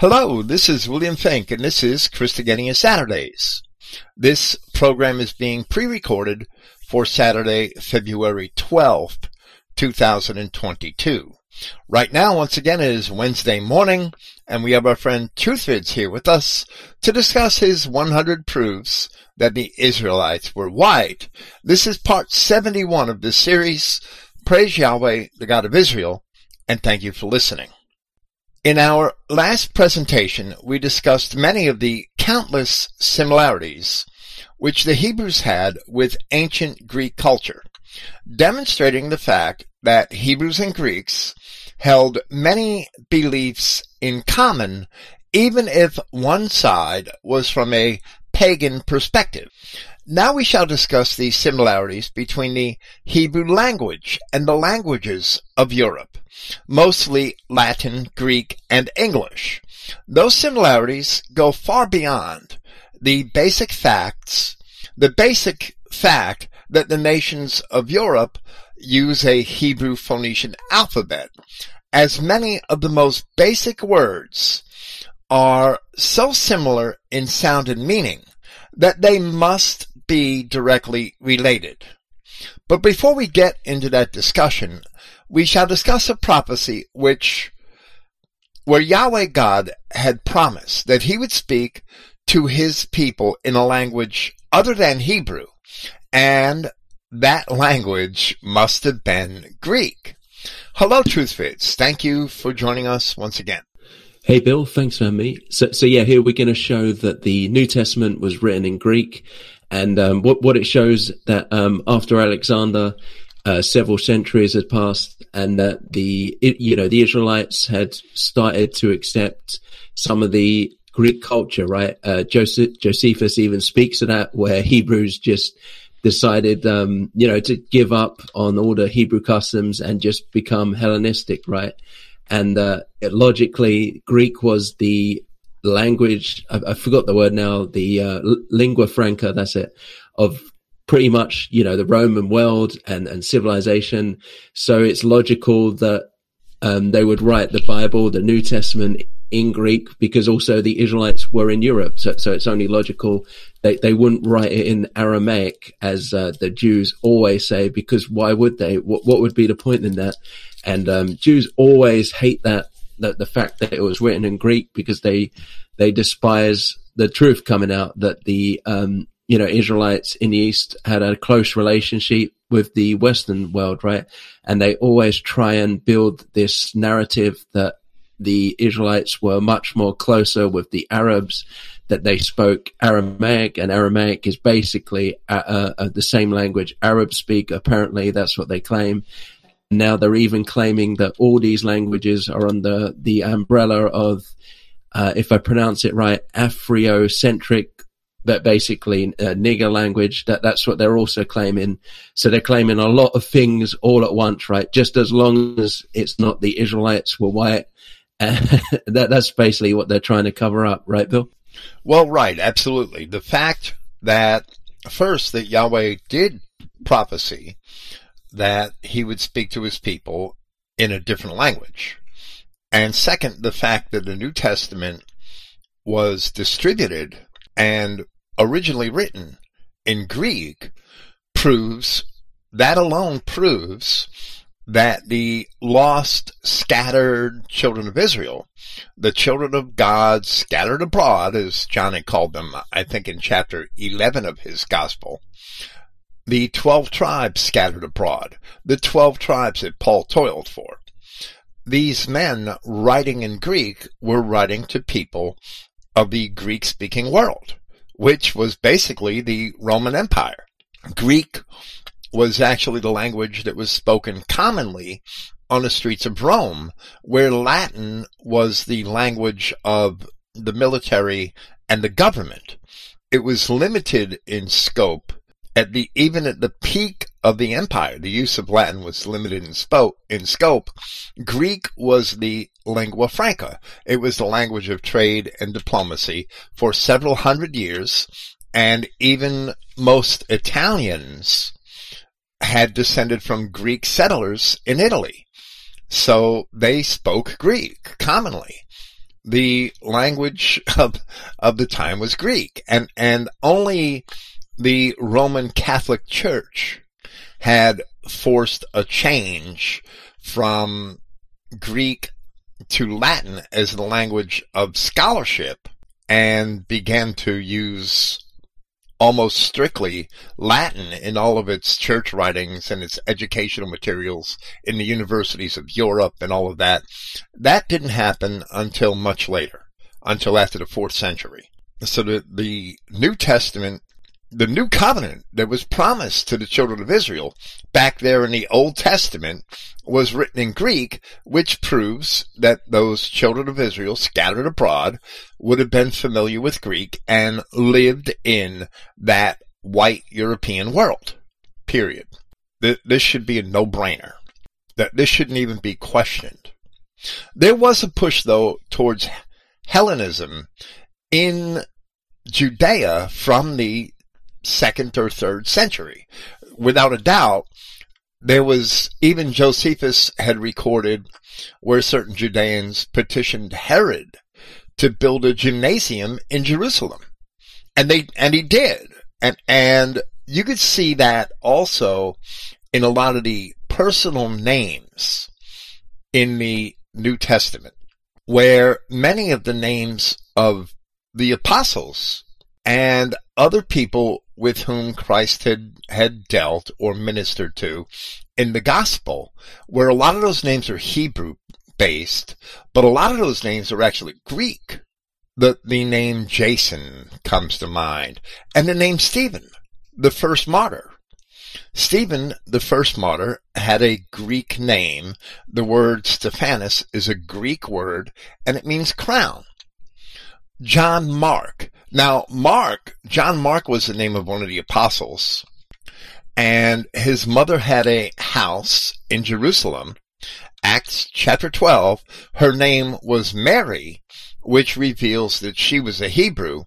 Hello, this is William Finck, and this is Christogenea Saturdays. This program is being pre-recorded for Saturday, February 12th, 2022. Right now, once again, it is Wednesday morning, and we have our friend Truthvids here with us to discuss his 100 proofs that the Israelites were white. This is part 71 of this series. Praise Yahweh, the God of Israel, and thank you for listening. In our last presentation, we discussed many of the countless similarities which the Hebrews had with ancient Greek culture, demonstrating the fact that Hebrews and Greeks held many beliefs in common, even if one side was from a pagan perspective. Now we shall discuss the similarities between the Hebrew language and the languages of Europe, mostly Latin, Greek, and English. Those similarities go far beyond the basic facts, the basic fact that the nations of Europe use a Hebrew Phoenician alphabet, as many of the most basic words are so similar in sound and meaning that they must be directly related. But before we get into that discussion, we shall discuss a prophecy which, where Yahweh God had promised that he would speak to his people in a language other than Hebrew, and that language must have been Greek. Hello, Truthvids. Thank you for joining us once again. Hey Bill, thanks for having me. So, so yeah, here we're going to show that the New Testament was written in Greek, and um, what what it shows that um, after Alexander, uh, several centuries had passed, and that the you know the Israelites had started to accept some of the Greek culture, right? Uh, Joseph, Josephus even speaks of that, where Hebrews just decided, um, you know, to give up on all the Hebrew customs and just become Hellenistic, right? and uh, logically Greek was the language. I, I forgot the word now. The uh, lingua franca. That's it. Of pretty much you know the Roman world and and civilization. So it's logical that um, they would write the Bible, the New Testament in Greek because also the Israelites were in Europe. So, so it's only logical they, they wouldn't write it in Aramaic as uh, the Jews always say because why would they? What, what would be the point in that? And um, Jews always hate that, that the fact that it was written in Greek because they they despise the truth coming out that the um, you know Israelites in the East had a close relationship with the Western world, right? And they always try and build this narrative that the Israelites were much more closer with the Arabs, that they spoke Aramaic, and Aramaic is basically the same language Arabs speak. Apparently, that's what they claim. Now they're even claiming that all these languages are under the umbrella of, uh, if I pronounce it right, Afrocentric, but basically uh, nigger language. That that's what they're also claiming. So they're claiming a lot of things all at once, right? Just as long as it's not the Israelites were white. that that's basically what they're trying to cover up, right, Bill? Well, right, absolutely. The fact that first that Yahweh did prophecy that he would speak to his people in a different language. And second, the fact that the New Testament was distributed and originally written in Greek proves, that alone proves that the lost, scattered children of Israel, the children of God scattered abroad, as John had called them, I think in chapter 11 of his gospel, the 12 tribes scattered abroad, the 12 tribes that Paul toiled for. These men writing in Greek were writing to people of the Greek speaking world, which was basically the Roman Empire. Greek was actually the language that was spoken commonly on the streets of Rome, where Latin was the language of the military and the government. It was limited in scope at the even at the peak of the empire, the use of Latin was limited in, in scope. Greek was the lingua franca. It was the language of trade and diplomacy for several hundred years, and even most Italians had descended from Greek settlers in Italy. So they spoke Greek commonly. the language of, of the time was Greek and, and only the Roman Catholic Church had forced a change from Greek to Latin as the language of scholarship and began to use almost strictly Latin in all of its church writings and its educational materials in the universities of Europe and all of that. That didn't happen until much later, until after the fourth century. So the, the New Testament the new covenant that was promised to the children of Israel back there in the Old Testament was written in Greek, which proves that those children of Israel scattered abroad would have been familiar with Greek and lived in that white European world. Period. This should be a no-brainer. That this shouldn't even be questioned. There was a push though towards Hellenism in Judea from the second or third century. Without a doubt, there was, even Josephus had recorded where certain Judeans petitioned Herod to build a gymnasium in Jerusalem. And they, and he did. And, and you could see that also in a lot of the personal names in the New Testament, where many of the names of the apostles and other people with whom Christ had, had dealt or ministered to in the gospel, where a lot of those names are Hebrew based, but a lot of those names are actually Greek. The, the name Jason comes to mind and the name Stephen, the first martyr. Stephen, the first martyr, had a Greek name. The word Stephanos is a Greek word and it means crown. John Mark. Now, Mark, John Mark was the name of one of the apostles, and his mother had a house in Jerusalem. Acts chapter 12, her name was Mary, which reveals that she was a Hebrew,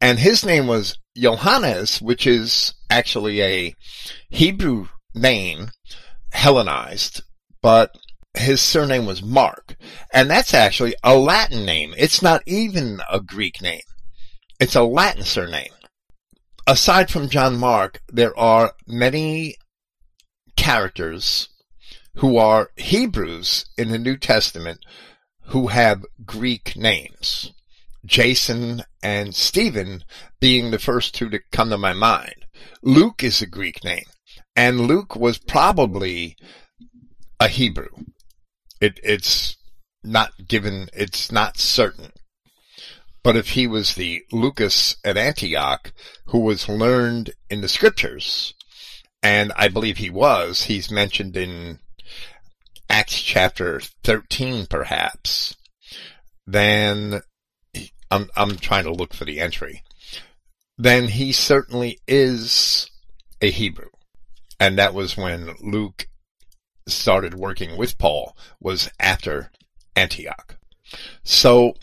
and his name was Johannes, which is actually a Hebrew name, Hellenized, but his surname was Mark. And that's actually a Latin name. It's not even a Greek name. It's a Latin surname. Aside from John Mark, there are many characters who are Hebrews in the New Testament who have Greek names. Jason and Stephen being the first two to come to my mind. Luke is a Greek name. And Luke was probably a Hebrew. It, it's not given, it's not certain. But if he was the Lucas at Antioch who was learned in the scriptures, and I believe he was, he's mentioned in Acts chapter 13 perhaps, then I'm, I'm trying to look for the entry. Then he certainly is a Hebrew. And that was when Luke started working with Paul was after Antioch. So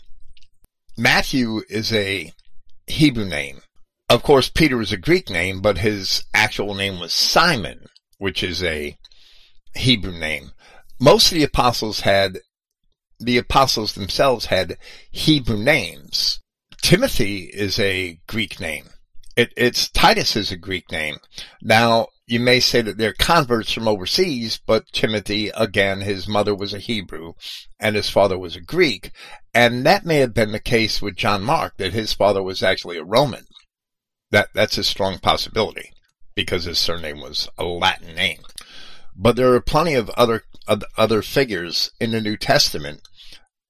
Matthew is a Hebrew name. Of course, Peter is a Greek name, but his actual name was Simon, which is a Hebrew name. Most of the apostles had, the apostles themselves had Hebrew names. Timothy is a Greek name. It, it's Titus is a Greek name. Now, you may say that they're converts from overseas, but Timothy, again, his mother was a Hebrew and his father was a Greek. And that may have been the case with John Mark, that his father was actually a Roman. That, that's a strong possibility because his surname was a Latin name. But there are plenty of other, other figures in the New Testament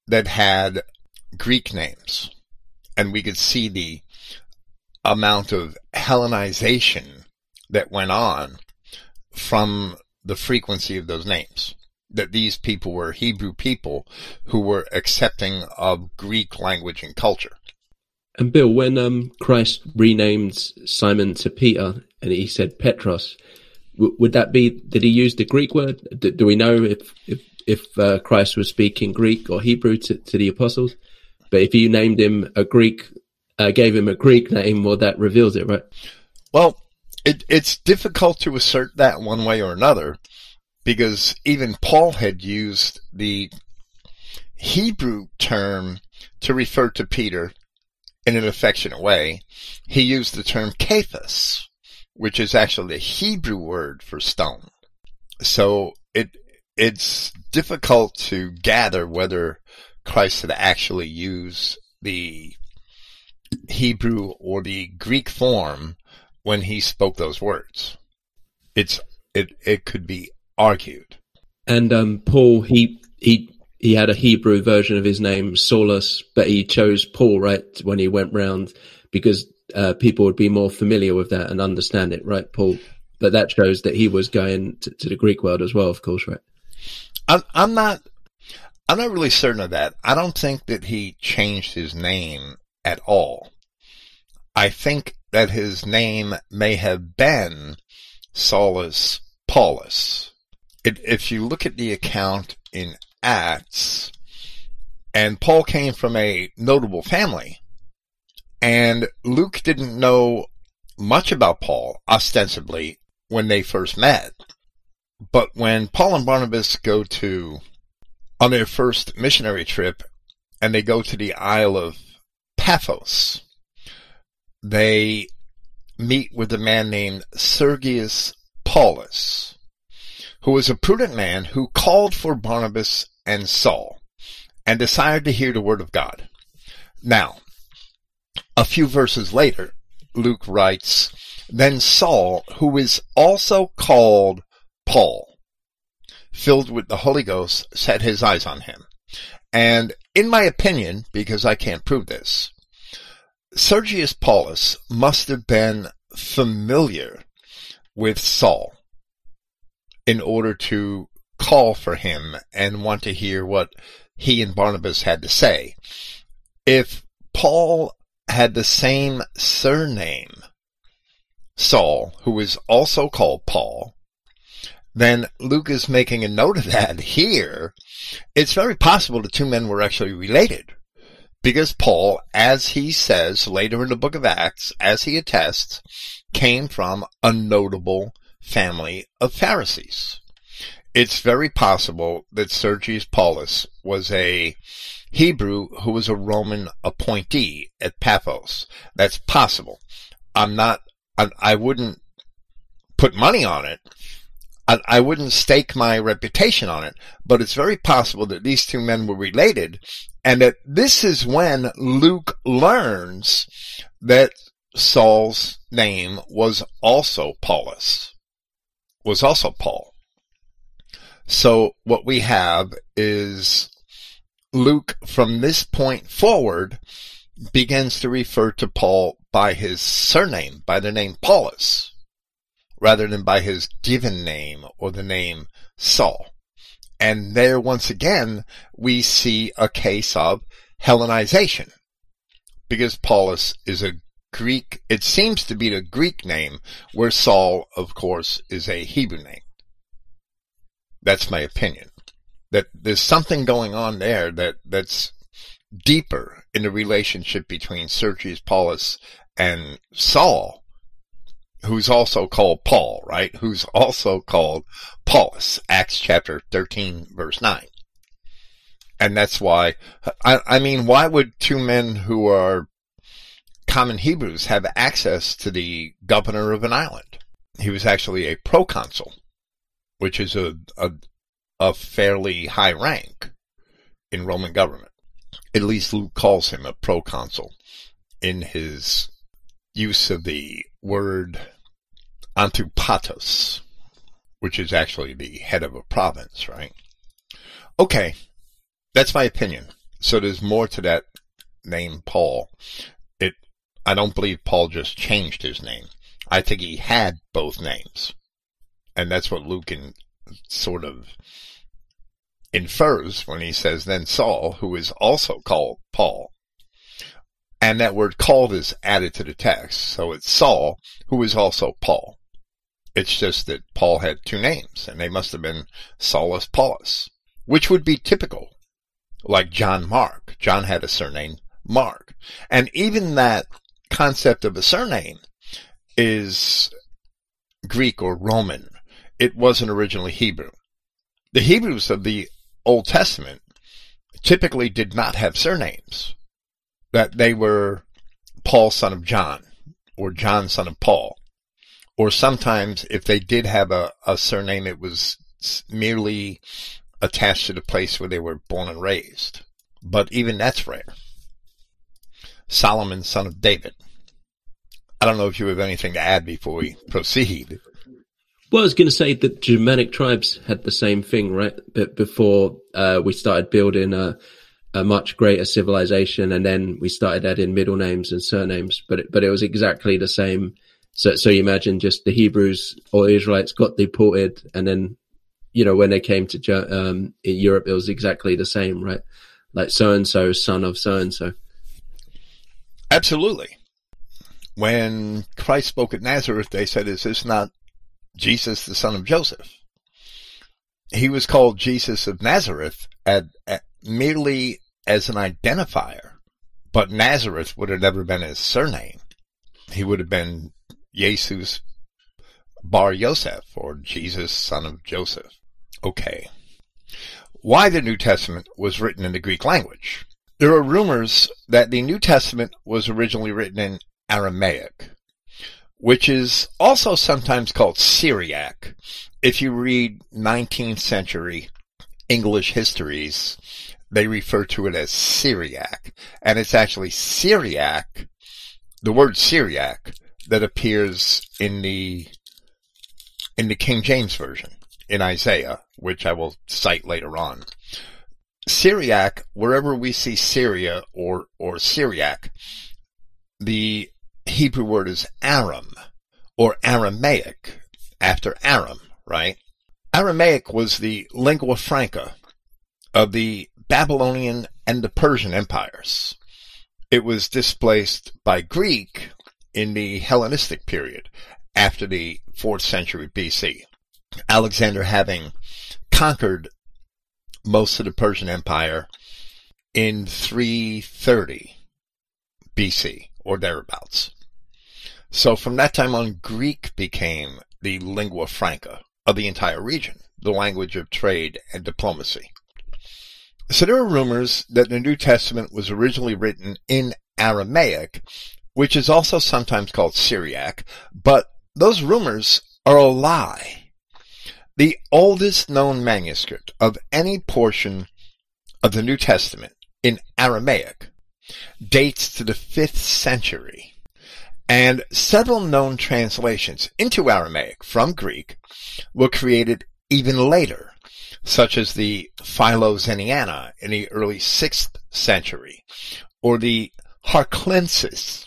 that had Greek names. And we could see the amount of Hellenization that went on from the frequency of those names. That these people were Hebrew people who were accepting of Greek language and culture. And Bill, when um, Christ renamed Simon to Peter and he said Petros, w- would that be, did he use the Greek word? D- do we know if, if, if uh, Christ was speaking Greek or Hebrew to, to the apostles? But if you named him a Greek, uh, gave him a Greek name, well, that reveals it, right? Well, it, it's difficult to assert that one way or another because even Paul had used the Hebrew term to refer to Peter in an affectionate way, he used the term Cephas, which is actually the Hebrew word for stone. So it, it's difficult to gather whether Christ had actually used the Hebrew or the Greek form when he spoke those words. It's, it, it could be argued. And, um, Paul, he, he he had a Hebrew version of his name, Saulus, but he chose Paul, right, when he went round because uh, people would be more familiar with that and understand it, right, Paul? But that shows that he was going to, to the Greek world as well, of course, right? I'm, I'm not, I'm not really certain of that. I don't think that he changed his name at all. I think that his name may have been Saulus Paulus. It, if you look at the account in Acts, and Paul came from a notable family, and Luke didn't know much about Paul, ostensibly, when they first met. But when Paul and Barnabas go to, on their first missionary trip, and they go to the Isle of Paphos, they meet with a man named Sergius Paulus, who was a prudent man who called for Barnabas and Saul and desired to hear the word of God. Now, a few verses later, Luke writes, Then Saul, who is also called Paul, filled with the Holy Ghost, set his eyes on him. And in my opinion, because I can't prove this, Sergius Paulus must have been familiar with Saul in order to call for him and want to hear what he and Barnabas had to say. If Paul had the same surname, Saul, who is also called Paul, then Luke is making a note of that here. It's very possible the two men were actually related. Because Paul, as he says later in the book of Acts, as he attests, came from a notable family of Pharisees it's very possible that Sergius Paulus was a Hebrew who was a Roman appointee at Paphos. That's possible. I'm not, I, wouldn't put money on it. I wouldn't stake my reputation on it, but it's very possible that these two men were related and that this is when Luke learns that Saul's name was also Paulus, was also Paul. So what we have is Luke from this point forward begins to refer to Paul by his surname, by the name Paulus, rather than by his given name or the name Saul. And there once again, we see a case of Hellenization because Paulus is a Greek, it seems to be the Greek name where Saul, of course, is a Hebrew name. That's my opinion. That there's something going on there that, that's deeper in the relationship between Sergius Paulus and Saul, who's also called Paul, right? Who's also called Paulus, Acts chapter 13 verse 9. And that's why, I, I mean, why would two men who are common Hebrews have access to the governor of an island? He was actually a proconsul which is a, a, a fairly high rank in Roman government. At least Luke calls him a proconsul in his use of the word antipatos, which is actually the head of a province, right? Okay. That's my opinion. So there's more to that name Paul. It, I don't believe Paul just changed his name. I think he had both names. And that's what Luke sort of infers when he says, then Saul, who is also called Paul. And that word called is added to the text. So it's Saul, who is also Paul. It's just that Paul had two names, and they must have been Saulus Paulus, which would be typical, like John Mark. John had a surname, Mark. And even that concept of a surname is Greek or Roman. It wasn't originally Hebrew. The Hebrews of the Old Testament typically did not have surnames. That they were Paul son of John or John son of Paul. Or sometimes if they did have a, a surname, it was merely attached to the place where they were born and raised. But even that's rare. Solomon, son of David. I don't know if you have anything to add before we proceed. Well, I was going to say that Germanic tribes had the same thing, right? But before uh, we started building a, a, much greater civilization, and then we started adding middle names and surnames. But it, but it was exactly the same. So so you imagine just the Hebrews or Israelites got deported, and then you know when they came to um, Europe, it was exactly the same, right? Like so and so, son of so and so. Absolutely. When Christ spoke at Nazareth, they said, "Is this not Jesus, the son of Joseph. He was called Jesus of Nazareth at, at, merely as an identifier, but Nazareth would have never been his surname. He would have been Jesus Bar Yosef or Jesus, son of Joseph. Okay. Why the New Testament was written in the Greek language. There are rumors that the New Testament was originally written in Aramaic which is also sometimes called Syriac. If you read 19th century English histories, they refer to it as Syriac. And it's actually Syriac, the word Syriac, that appears in the, in the King James Version, in Isaiah, which I will cite later on. Syriac, wherever we see Syria or, or Syriac, the Hebrew word is Aram or Aramaic after Aram, right? Aramaic was the lingua franca of the Babylonian and the Persian empires. It was displaced by Greek in the Hellenistic period after the 4th century BC. Alexander having conquered most of the Persian Empire in 330 BC or thereabouts. So from that time on, Greek became the lingua franca of the entire region, the language of trade and diplomacy. So there are rumors that the New Testament was originally written in Aramaic, which is also sometimes called Syriac, but those rumors are a lie. The oldest known manuscript of any portion of the New Testament in Aramaic dates to the 5th century. And several known translations into Aramaic from Greek were created even later, such as the Philoxeniana in the early 6th century, or the Harclensis,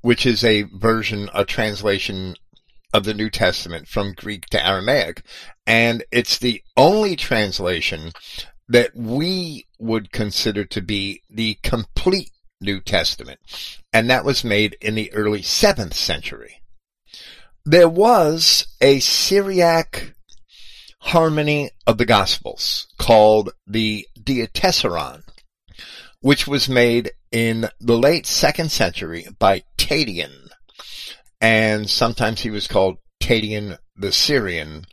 which is a version, a translation of the New Testament from Greek to Aramaic, and it's the only translation that we would consider to be the complete New Testament, and that was made in the early 7th century. There was a Syriac harmony of the Gospels called the Diatessaron, which was made in the late 2nd century by Tatian, and sometimes he was called Tatian the Syrian,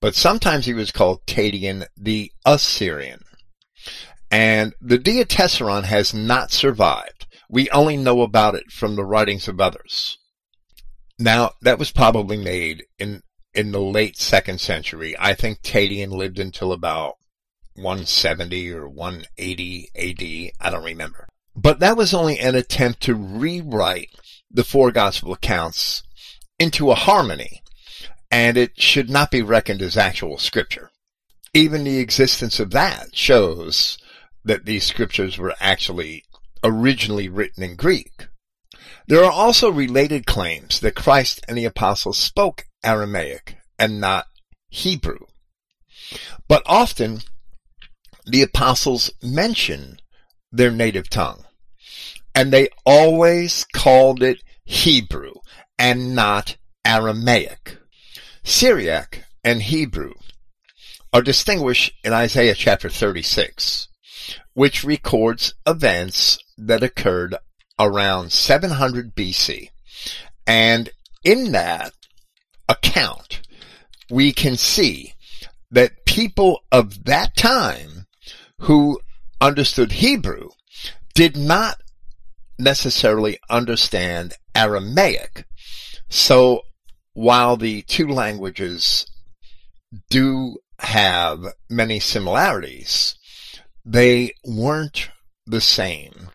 but sometimes he was called Tatian the Assyrian. And the Diatessaron has not survived. We only know about it from the writings of others. Now, that was probably made in, in the late second century. I think Tatian lived until about 170 or 180 AD. I don't remember. But that was only an attempt to rewrite the four gospel accounts into a harmony, and it should not be reckoned as actual scripture. Even the existence of that shows that these scriptures were actually originally written in Greek. There are also related claims that Christ and the apostles spoke Aramaic and not Hebrew. But often the apostles mention their native tongue and they always called it Hebrew and not Aramaic. Syriac and Hebrew are distinguished in Isaiah chapter 36 which records events that occurred around 700 BC. And in that account, we can see that people of that time who understood Hebrew did not necessarily understand Aramaic. So while the two languages do have many similarities, they weren't the same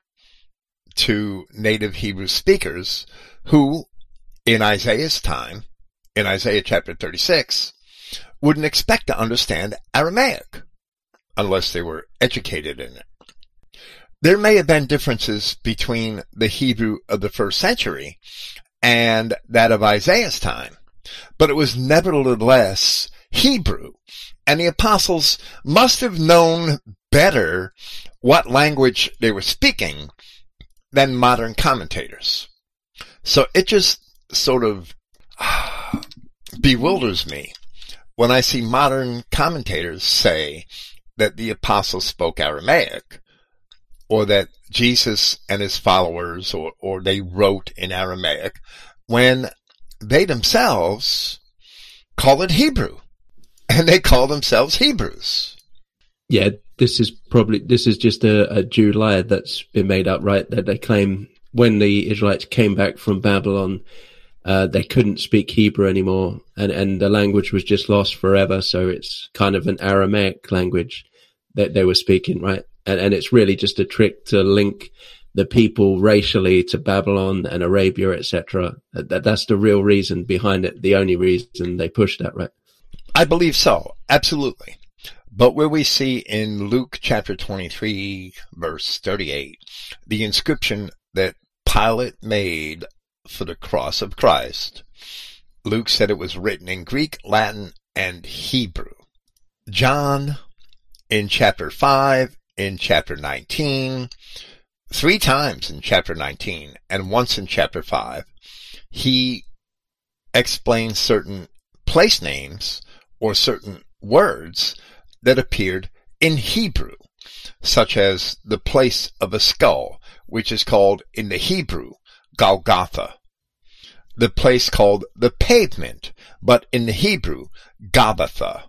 to native Hebrew speakers who, in Isaiah's time, in Isaiah chapter 36, wouldn't expect to understand Aramaic unless they were educated in it. There may have been differences between the Hebrew of the first century and that of Isaiah's time, but it was nevertheless Hebrew, and the apostles must have known better what language they were speaking than modern commentators. So it just sort of ah, bewilders me when I see modern commentators say that the apostles spoke Aramaic or that Jesus and his followers or, or they wrote in Aramaic when they themselves call it Hebrew and they call themselves Hebrews. Yeah, this is probably, this is just a, a Jew lie that's been made up, right? That they claim when the Israelites came back from Babylon, uh, they couldn't speak Hebrew anymore and, and the language was just lost forever. So it's kind of an Aramaic language that they were speaking, right? And, and it's really just a trick to link the people racially to Babylon and Arabia, etc. That, that's the real reason behind it. The only reason they push that, right? I believe so. Absolutely. But where we see in Luke chapter 23 verse 38, the inscription that Pilate made for the cross of Christ, Luke said it was written in Greek, Latin, and Hebrew. John in chapter 5, in chapter 19, three times in chapter 19, and once in chapter 5, he explains certain place names or certain words that appeared in Hebrew, such as the place of a skull, which is called in the Hebrew Golgotha. The place called the pavement, but in the Hebrew Gabbatha.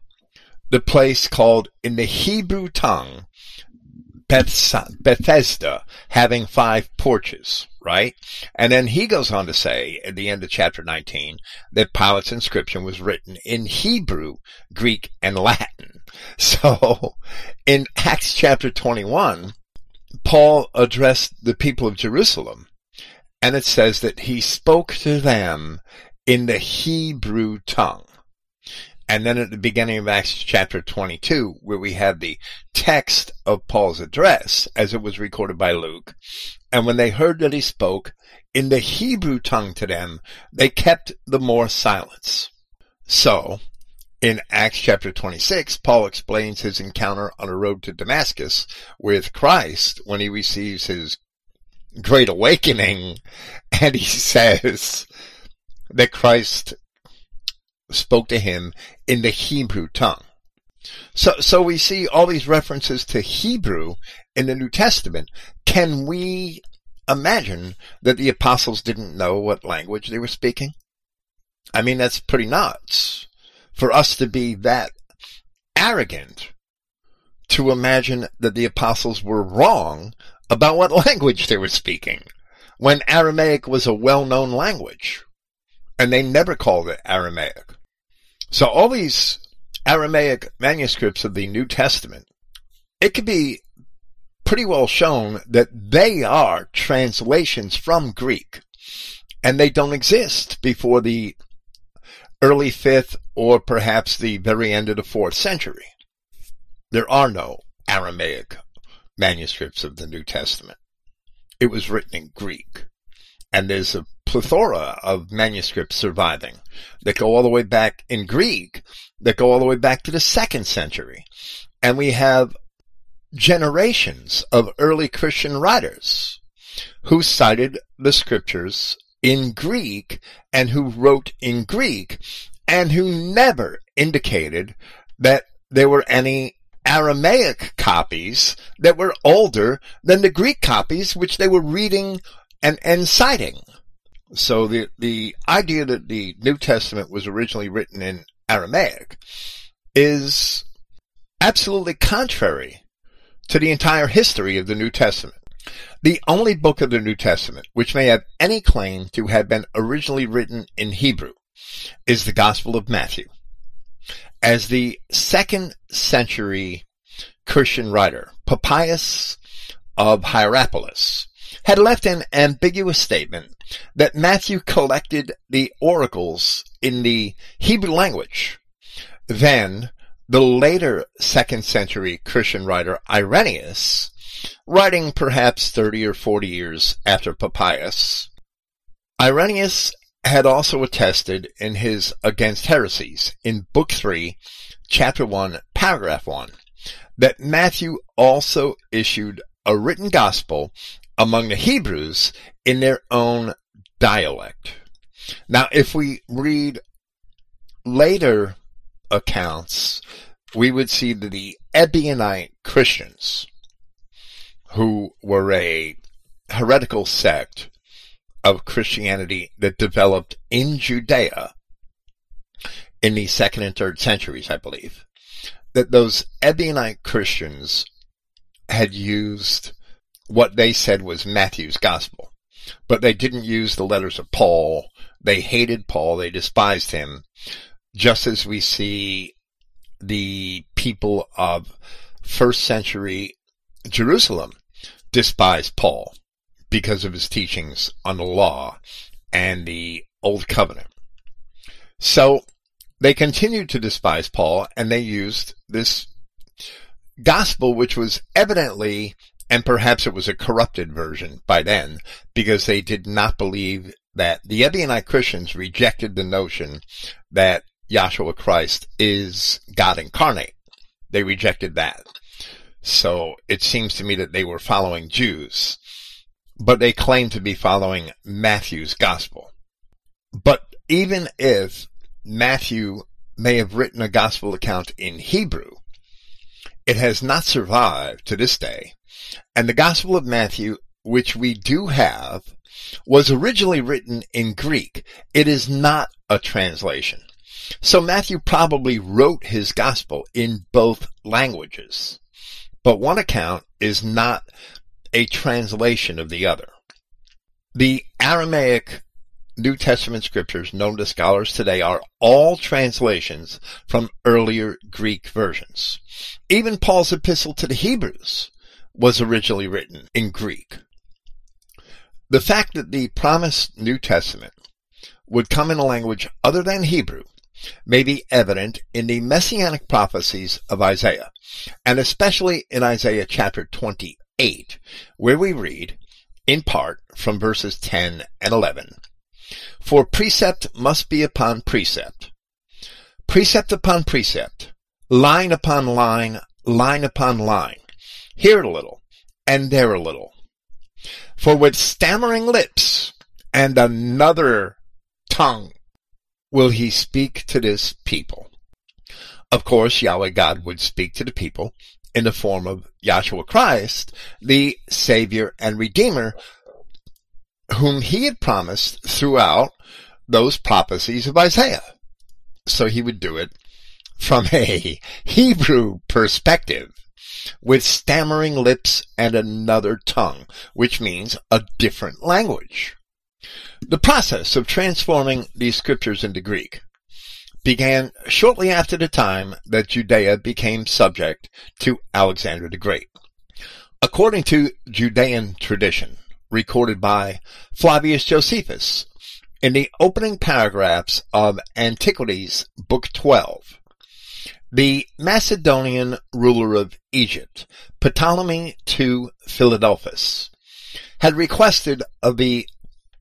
The place called in the Hebrew tongue Bethesda, having five porches, right? And then he goes on to say at the end of chapter 19 that Pilate's inscription was written in Hebrew, Greek, and Latin. So in Acts chapter 21, Paul addressed the people of Jerusalem and it says that he spoke to them in the Hebrew tongue. And then at the beginning of Acts chapter 22, where we have the text of Paul's address as it was recorded by Luke. And when they heard that he spoke in the Hebrew tongue to them, they kept the more silence. So, in Acts chapter 26, Paul explains his encounter on a road to Damascus with Christ when he receives his great awakening. And he says that Christ spoke to him in the Hebrew tongue. So, so we see all these references to Hebrew in the New Testament. Can we imagine that the apostles didn't know what language they were speaking? I mean, that's pretty nuts for us to be that arrogant to imagine that the apostles were wrong about what language they were speaking when Aramaic was a well-known language and they never called it Aramaic. So all these Aramaic manuscripts of the New Testament, it could be pretty well shown that they are translations from Greek and they don't exist before the early fifth or perhaps the very end of the fourth century. There are no Aramaic manuscripts of the New Testament. It was written in Greek. And there's a plethora of manuscripts surviving that go all the way back in Greek, that go all the way back to the second century. And we have generations of early Christian writers who cited the scriptures in Greek and who wrote in Greek and who never indicated that there were any Aramaic copies that were older than the Greek copies which they were reading and, and citing. So the, the idea that the New Testament was originally written in Aramaic is absolutely contrary to the entire history of the New Testament. The only book of the New Testament which may have any claim to have been originally written in Hebrew is the Gospel of Matthew. As the second century Christian writer, Papias of Hierapolis, had left an ambiguous statement that Matthew collected the oracles in the Hebrew language. Then, the later second century Christian writer Irenaeus, writing perhaps 30 or 40 years after Papias, Irenaeus had also attested in his Against Heresies in Book 3, Chapter 1, Paragraph 1, that Matthew also issued a written gospel among the Hebrews in their own dialect. Now, if we read later accounts, we would see that the Ebionite Christians, who were a heretical sect of Christianity that developed in Judea in the second and third centuries, I believe, that those Ebionite Christians had used what they said was Matthew's gospel. But they didn't use the letters of Paul. They hated Paul. They despised him. Just as we see the people of first century Jerusalem despise Paul because of his teachings on the law and the old covenant. So they continued to despise Paul and they used this gospel, which was evidently and perhaps it was a corrupted version by then because they did not believe that the Ebionite Christians rejected the notion that Yahshua Christ is God incarnate. They rejected that. So it seems to me that they were following Jews, but they claim to be following Matthew's gospel. But even if Matthew may have written a gospel account in Hebrew, it has not survived to this day and the Gospel of Matthew, which we do have, was originally written in Greek. It is not a translation. So Matthew probably wrote his gospel in both languages. But one account is not a translation of the other. The Aramaic New Testament scriptures known to scholars today are all translations from earlier Greek versions. Even Paul's epistle to the Hebrews was originally written in Greek. The fact that the promised New Testament would come in a language other than Hebrew may be evident in the messianic prophecies of Isaiah, and especially in Isaiah chapter 28, where we read, in part, from verses 10 and 11, For precept must be upon precept, precept upon precept, line upon line, line upon line, here a little, and there a little. For with stammering lips and another tongue will he speak to this people. Of course, Yahweh God would speak to the people in the form of Yahshua Christ, the Savior and Redeemer, whom he had promised throughout those prophecies of Isaiah. So he would do it from a Hebrew perspective with stammering lips and another tongue, which means a different language. The process of transforming these scriptures into Greek began shortly after the time that Judea became subject to Alexander the Great. According to Judean tradition, recorded by Flavius Josephus, in the opening paragraphs of Antiquities, Book 12, the Macedonian ruler of Egypt, Ptolemy II Philadelphus, had requested of the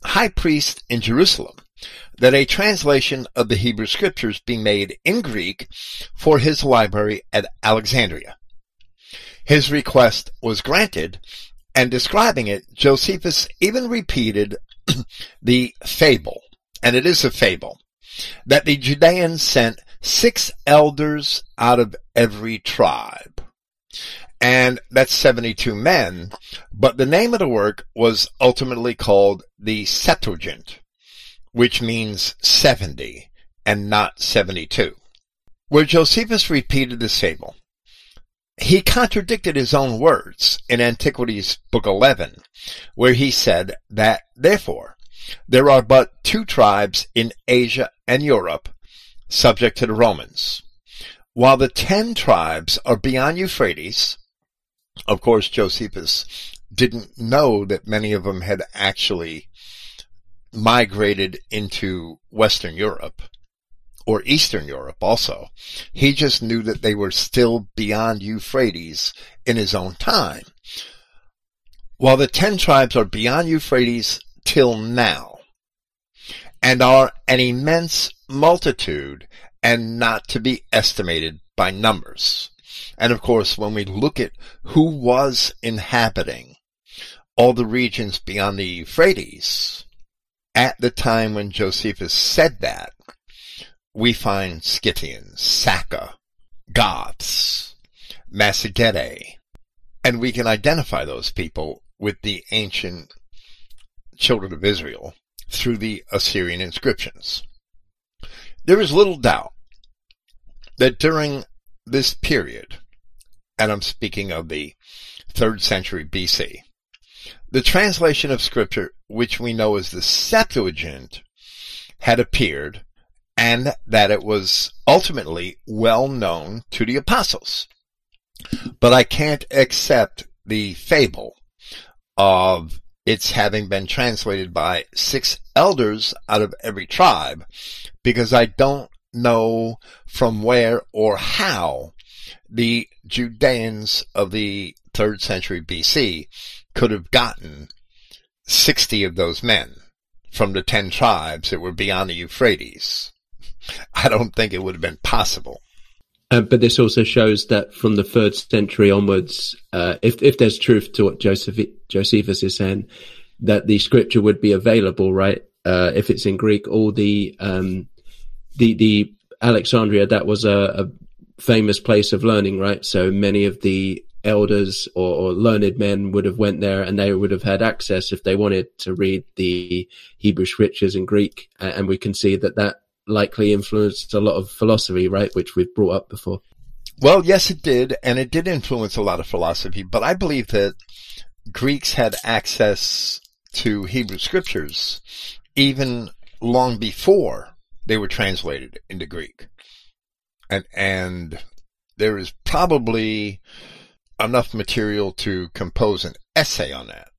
high priest in Jerusalem that a translation of the Hebrew scriptures be made in Greek for his library at Alexandria. His request was granted, and describing it, Josephus even repeated the fable, and it is a fable, that the Judeans sent six elders out of every tribe. And that's 72 men, but the name of the work was ultimately called the Septuagint, which means 70 and not 72. Where Josephus repeated this fable, he contradicted his own words in Antiquities Book 11, where he said that, therefore, there are but two tribes in Asia and Europe subject to the Romans. While the ten tribes are beyond Euphrates, of course, Josephus didn't know that many of them had actually migrated into Western Europe or Eastern Europe also. He just knew that they were still beyond Euphrates in his own time. While the ten tribes are beyond Euphrates till now and are an immense multitude and not to be estimated by numbers. And of course, when we look at who was inhabiting all the regions beyond the Euphrates at the time when Josephus said that, we find Scythians, Saka, Goths, Massagetae, and we can identify those people with the ancient children of Israel through the Assyrian inscriptions. There is little doubt that during this period, and I'm speaking of the third century BC, the translation of scripture, which we know as the Septuagint, had appeared and that it was ultimately well known to the apostles. But I can't accept the fable of its having been translated by six elders out of every tribe because I don't know from where or how the Judeans of the third century BC could have gotten 60 of those men from the 10 tribes that were beyond the Euphrates. I don't think it would have been possible. Uh, but this also shows that from the third century onwards, uh, if if there's truth to what Joseph, Josephus is saying, that the scripture would be available, right? Uh, if it's in Greek, all the um, the the Alexandria that was a, a, famous place of learning, right? So many of the elders or, or, learned men would have went there, and they would have had access if they wanted to read the Hebrew scriptures in Greek. And we can see that that likely influenced a lot of philosophy, right? Which we've brought up before. Well, yes, it did, and it did influence a lot of philosophy, but I believe that Greeks had access to Hebrew scriptures even long before they were translated into Greek. And, and there is probably enough material to compose an essay on that,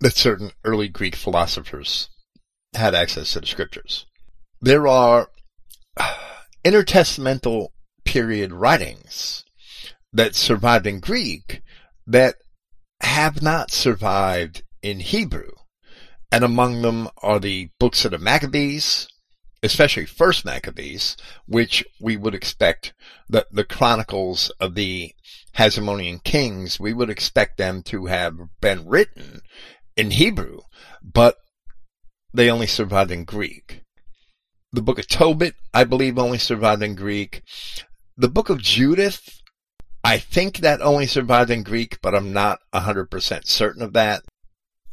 that certain early Greek philosophers had access to the scriptures there are intertestamental period writings that survived in Greek that have not survived in Hebrew. And among them are the books of the Maccabees, especially First Maccabees, which we would expect that the chronicles of the Hasmonean kings, we would expect them to have been written in Hebrew, but they only survived in Greek. The book of Tobit, I believe, only survived in Greek. The book of Judith, I think that only survived in Greek, but I'm not 100% certain of that.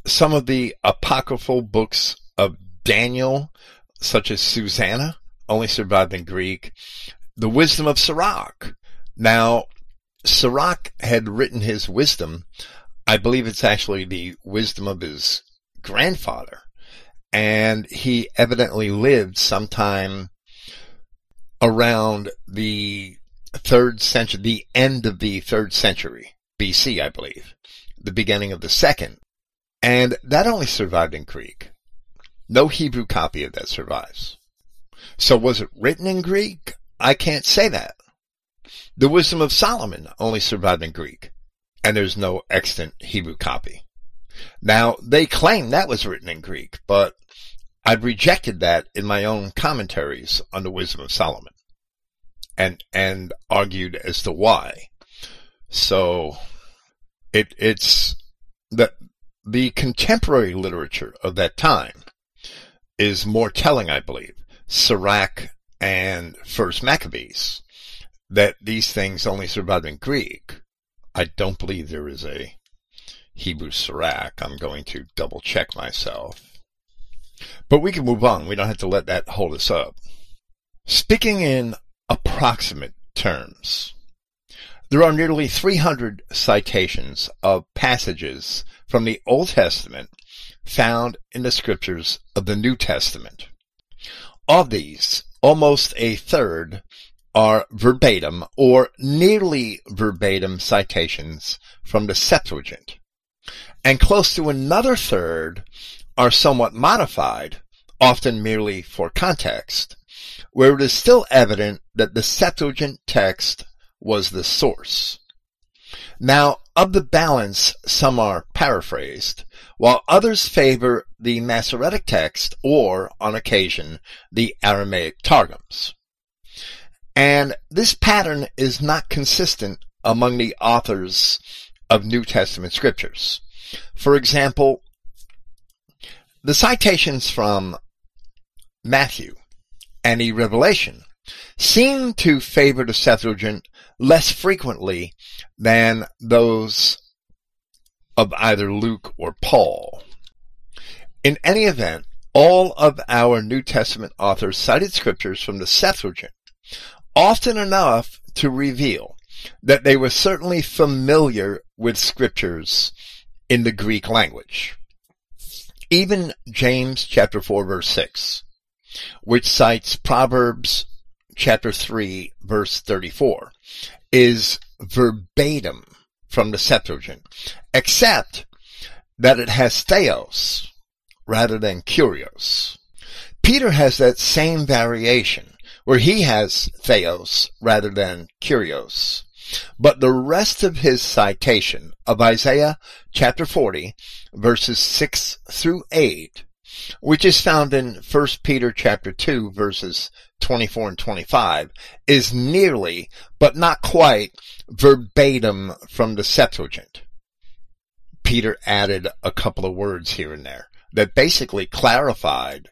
Some of the apocryphal books of Daniel, such as Susanna, only survived in Greek. The Wisdom of Sirach. Now, Sirach had written his wisdom. I believe it's actually the wisdom of his grandfather and he evidently lived sometime around the third century, the end of the third century BC, I believe, the beginning of the second. And that only survived in Greek. No Hebrew copy of that survives. So was it written in Greek? I can't say that. The Wisdom of Solomon only survived in Greek, and there's no extant Hebrew copy. Now, they claim that was written in Greek, but I've rejected that in my own commentaries on the Wisdom of Solomon and, and argued as to why. So it, it's that the contemporary literature of that time is more telling, I believe. Sirach and First Maccabees, that these things only survive in Greek. I don't believe there is a Hebrew Sirach. I'm going to double check myself. But we can move on. We don't have to let that hold us up. Speaking in approximate terms, There are nearly 300 citations of passages from the Old Testament found in the scriptures of the New Testament. Of these, almost a third are verbatim or nearly verbatim citations from the Septuagint. And close to another third are somewhat modified, often merely for context, where it is still evident that the Septuagint text was the source. Now, of the balance, some are paraphrased, while others favor the Masoretic text or, on occasion, the Aramaic Targums. And this pattern is not consistent among the authors of New Testament scriptures. For example, the citations from Matthew and the Revelation seem to favor the Septuagint less frequently than those of either Luke or Paul. In any event, all of our New Testament authors cited scriptures from the Septuagint, often enough to reveal that they were certainly familiar with scriptures in the Greek language. Even James chapter 4 verse 6, which cites Proverbs chapter 3 verse 34, is verbatim from the Septuagint, except that it has theos rather than kurios. Peter has that same variation where he has theos rather than kurios. But the rest of his citation of Isaiah chapter 40 verses 6 through 8, which is found in 1 Peter chapter 2 verses 24 and 25, is nearly, but not quite, verbatim from the Septuagint. Peter added a couple of words here and there that basically clarified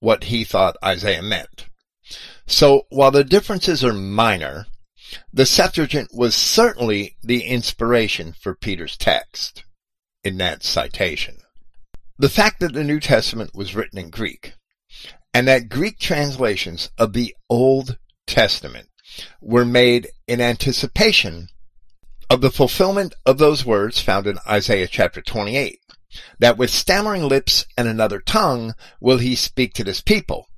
what he thought Isaiah meant. So while the differences are minor, the Septuagint was certainly the inspiration for Peter's text in that citation. The fact that the New Testament was written in Greek and that Greek translations of the Old Testament were made in anticipation of the fulfillment of those words found in Isaiah chapter 28, that with stammering lips and another tongue will he speak to this people,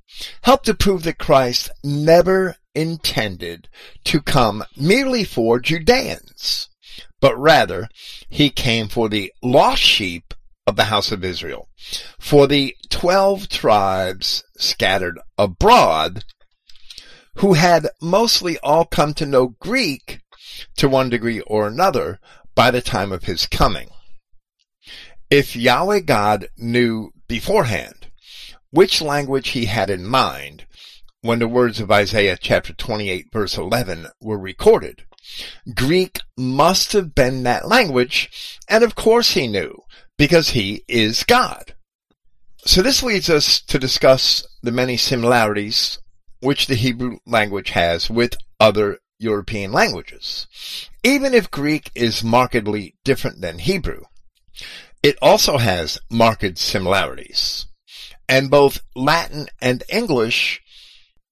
help to prove that Christ never intended to come merely for Judeans, but rather he came for the lost sheep of the house of Israel, for the twelve tribes scattered abroad who had mostly all come to know Greek to one degree or another by the time of his coming. If Yahweh God knew beforehand which language he had in mind when the words of Isaiah chapter 28 verse 11 were recorded, Greek must have been that language, and of course he knew, because he is God. So this leads us to discuss the many similarities which the Hebrew language has with other European languages. Even if Greek is markedly different than Hebrew, it also has marked similarities. And both Latin and English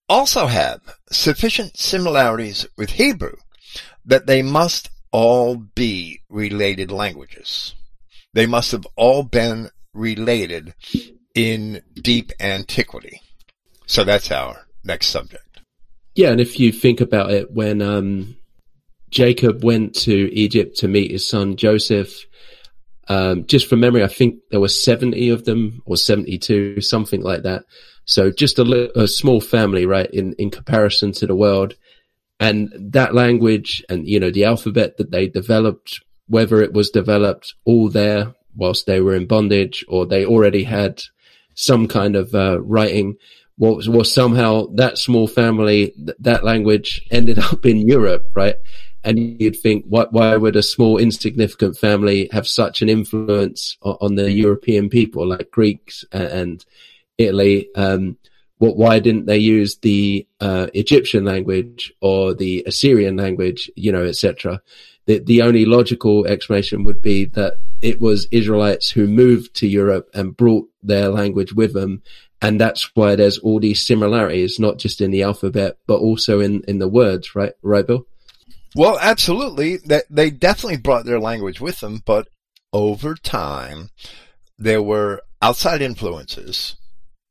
also have sufficient similarities with Hebrew that they must all be related languages. They must have all been related in deep antiquity. So that's our next subject. Yeah, and if you think about it, when um, Jacob went to Egypt to meet his son Joseph, um, just from memory, I think there were 70 of them or 72, something like that. So just a, a small family, right, in, in comparison to the world. And that language and, you know, the alphabet that they developed whether it was developed all there whilst they were in bondage or they already had some kind of uh, writing was, was somehow that small family, th- that language ended up in Europe, right? And you'd think, why, why would a small insignificant family have such an influence on, on the European people like Greeks and, and Italy? Um, what, why didn't they use the uh, Egyptian language or the Assyrian language, you know, etc.? the, the only logical explanation would be that it was Israelites who moved to Europe and brought their language with them. And that's why there's all these similarities, not just in the alphabet, but also in, in the words, right? Right, Bill? Well, absolutely. They definitely brought their language with them, but over time, there were outside influences.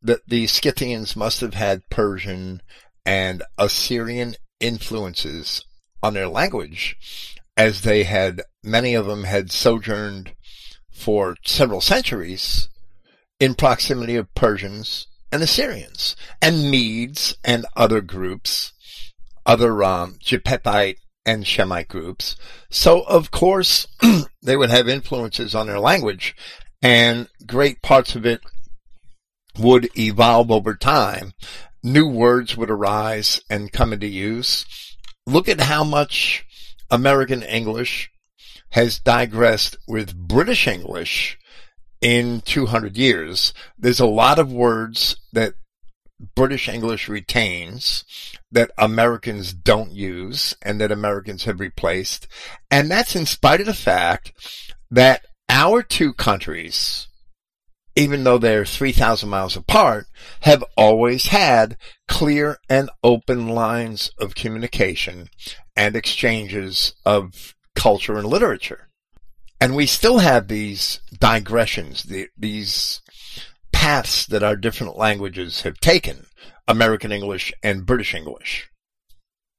That the Scythians must have had Persian and Assyrian influences on their language, as they had many of them had sojourned for several centuries in proximity of Persians and Assyrians and Medes and other groups, other um, and Shemite groups. So of course they would have influences on their language and great parts of it would evolve over time. New words would arise and come into use. Look at how much American English has digressed with British English in 200 years. There's a lot of words that British English retains that Americans don't use and that Americans have replaced. And that's in spite of the fact that our two countries, even though they're 3,000 miles apart, have always had clear and open lines of communication and exchanges of culture and literature. And we still have these digressions, the, these paths that our different languages have taken, American English and British English.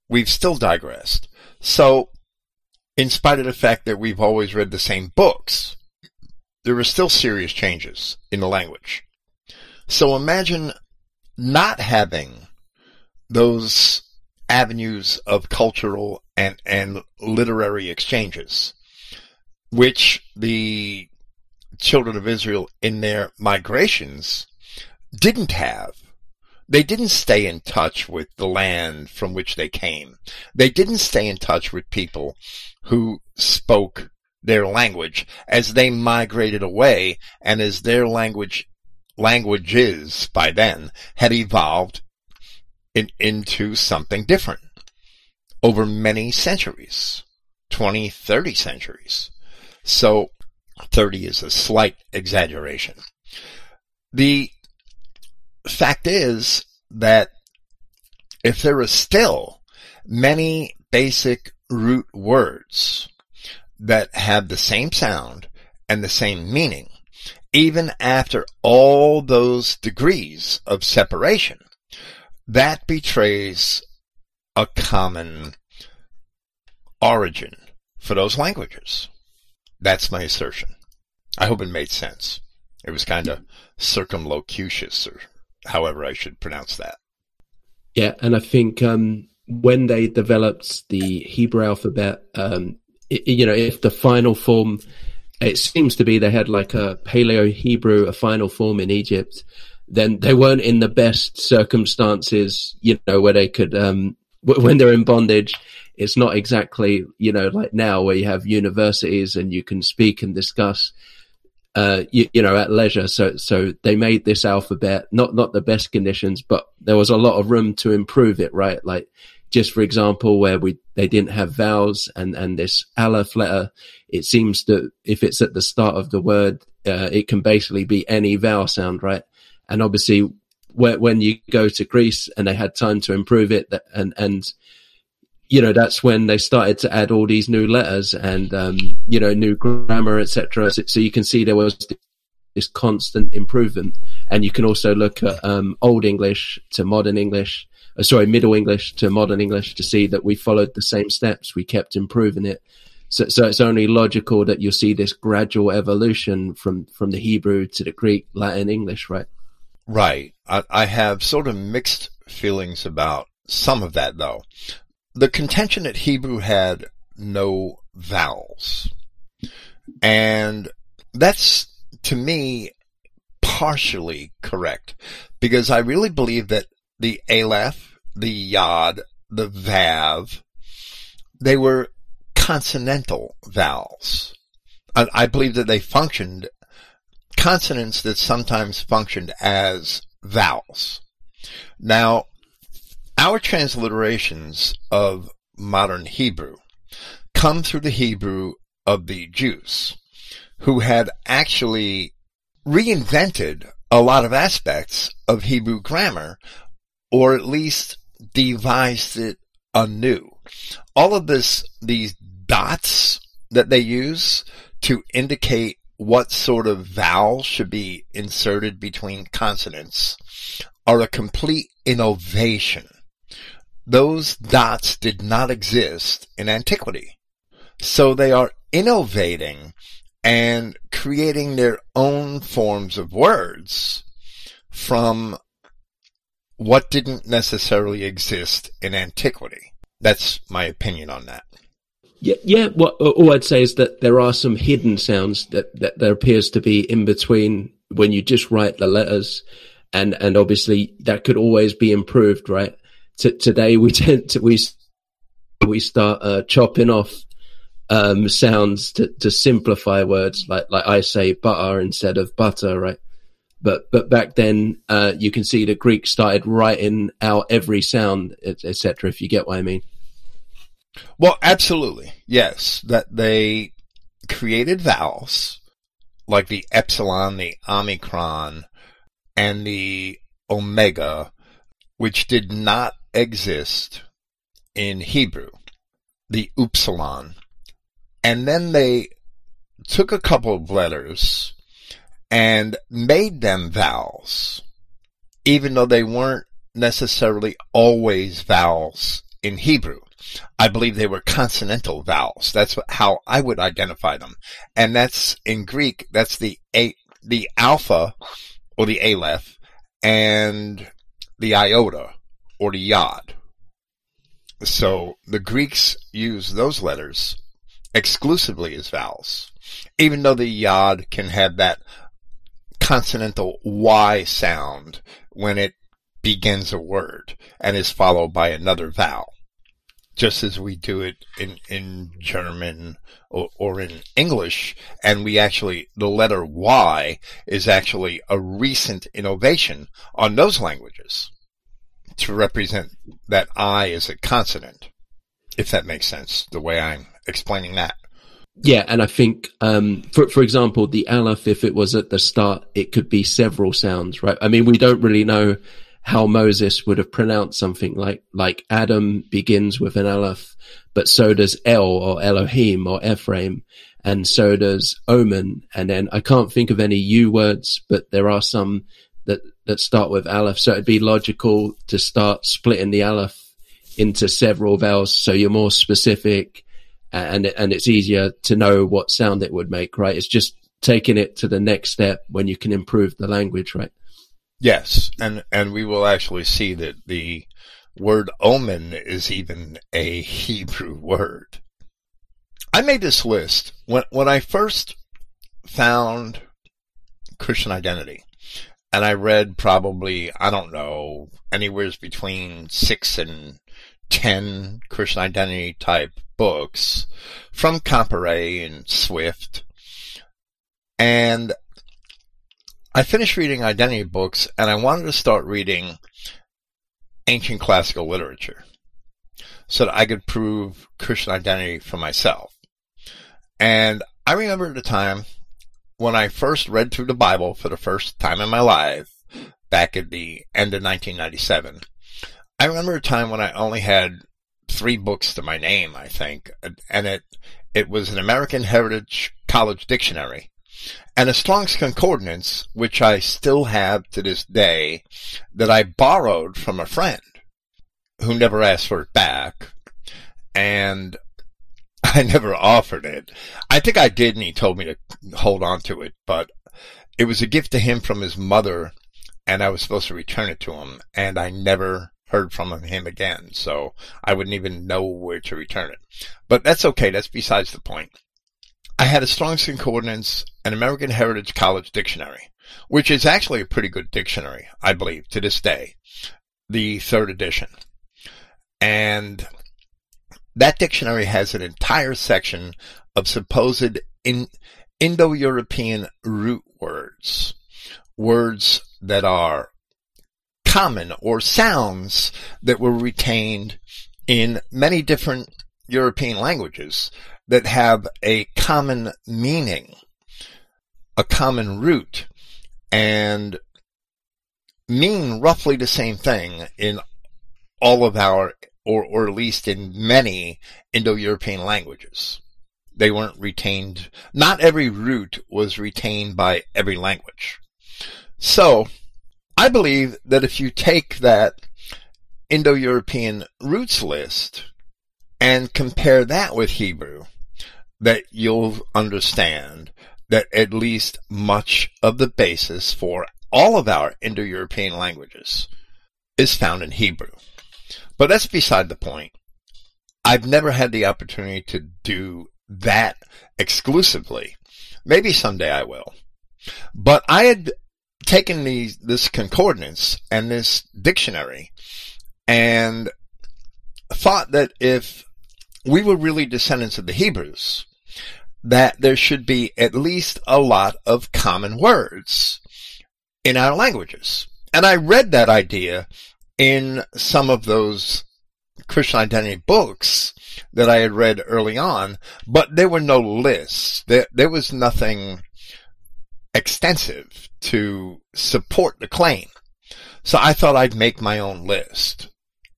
We've still digressed. So, in spite of the fact that we've always read the same books, there are still serious changes in the language. So imagine not having those avenues of cultural and, and literary exchanges, which the children of Israel in their migrations didn't have. They didn't stay in touch with the land from which they came. They didn't stay in touch with people who spoke their language as they migrated away and as their language languages by then had evolved in, into something different over many centuries, 20, 30 centuries. So 30 is a slight exaggeration. The fact is that if there are still many basic root words that have the same sound and the same meaning, even after all those degrees of separation, that betrays a common origin for those languages. That's my assertion. I hope it made sense. It was kind of circumlocutious, or however I should pronounce that. Yeah, and I think um, when they developed the Hebrew alphabet, um, it, you know, if the final form, it seems to be they had like a Paleo Hebrew, a final form in Egypt, then they weren't in the best circumstances, you know, where they could, um, when they're in bondage, it's not exactly, you know, like now where you have universities and you can speak and discuss, uh, you, you, know, at leisure. So, so they made this alphabet, not, not the best conditions, but there was a lot of room to improve it, right? Like just for example, where we, they didn't have vowels and, and this aleph letter, it seems that if it's at the start of the word, uh, it can basically be any vowel sound, right? And obviously when you go to Greece and they had time to improve it and, and, you know, that's when they started to add all these new letters and, um, you know, new grammar, etc. So, so, you can see there was this constant improvement. And you can also look at, um, Old English to modern English, uh, sorry, Middle English to modern English to see that we followed the same steps. We kept improving it. So, so it's only logical that you'll see this gradual evolution from, from the Hebrew to the Greek, Latin, English, right? Right. I, I have sort of mixed feelings about some of that though the contention that Hebrew had no vowels. And that's, to me, partially correct. Because I really believe that the Aleph, the Yod, the Vav, they were consonantal vowels. I, I believe that they functioned consonants that sometimes functioned as vowels. Now, our transliterations of modern Hebrew come through the Hebrew of the Jews, who had actually reinvented a lot of aspects of Hebrew grammar, or at least devised it anew. all of this, these dots that they use to indicate what sort of vowel should be inserted between consonants are a complete innovation. Those dots did not exist in antiquity. So they are innovating and creating their own forms of words from what didn't necessarily exist in antiquity. That's my opinion on that. Yeah, yeah. What all I'd say is that there are some hidden sounds that, that there appears to be in between when you just write the letters, and and obviously that could always be improved, right? T- today we tend to we we start uh, chopping off um, sounds to, to simplify words, like like I say butter instead of butter, right? But but back then, uh, you can see the Greek started writing out every sound, etc. If you get what I mean. Well, absolutely. Yes. That they created vowels like the epsilon, the omicron, and the omega, which did not exist in Hebrew, the upsilon. And then they took a couple of letters and made them vowels, even though they weren't necessarily always vowels in Hebrew. I believe they were consonantal vowels. That's how I would identify them. And that's in Greek, that's the a, the alpha or the aleph and the iota or the yod. So the Greeks use those letters exclusively as vowels, even though the yod can have that consonantal Y sound when it begins a word and is followed by another vowel just as we do it in, in German or, or, in English. And we actually, the letter Y is actually a recent innovation on those languages to represent that I as a consonant, if that makes sense, the way I'm explaining that. Yeah, and I think, um, for for example, the aleph, if it was at the start, it could be several sounds, right? I mean, we don't really know how Moses would have pronounced something like, like Adam begins with an Aleph, but so does El or Elohim or Ephraim. And so does Omen. And then I can't think of any U words, but there are some that, that start with Aleph. So it'd be logical to start splitting the Aleph into several vowels. So you're more specific and, and it's easier to know what sound it would make, right? It's just taking it to the next step when you can improve the language, right? Yes, and and we will actually see that the word omen is even a Hebrew word. I made this list when when I first found Christian identity, and I read probably I don't know anywhere between six and ten Christian identity type books from Comparet and Swift, and I finished reading identity books and I wanted to start reading ancient classical literature so that I could prove Christian identity for myself. And I remember at the time when I first read through the Bible for the first time in my life back at the end of 1997. I remember a time when I only had three books to my name, I think, and it, it was an American Heritage College Dictionary and a Strong's Concordance, which I still have to this day, that I borrowed from a friend who never asked for it back, and I never offered it. I think I did, and he told me to hold on to it, but it was a gift to him from his mother, and I was supposed to return it to him, and I never heard from him again, so I wouldn't even know where to return it. But that's okay, that's besides the point. I had a Strong's Concordance, an American Heritage College Dictionary, which is actually a pretty good dictionary, I believe, to this day, the third edition. And that dictionary has an entire section of supposed in, Indo-European root words, words that are common or sounds that were retained in many different European languages that have a common meaning, a common root, and mean roughly the same thing in all of our or, or at least in many Indo-European languages. They weren't retained, not every root was retained by every language. So, I believe that if you take that Indo-European roots list and compare that with Hebrew, that you'll understand that at least much of the basis for all of our Indo-European languages is found in Hebrew. But that's beside the point. I've never had the opportunity to do that exclusively. Maybe someday I will. But I had taken these, this concordance and this dictionary and thought that if we were really descendants of the Hebrews, that there should be at least a lot of common words in our languages. And I read that idea in some of those Christian identity books that I had read early on, but there were no lists. There, there was nothing extensive to support the claim. So I thought I'd make my own list.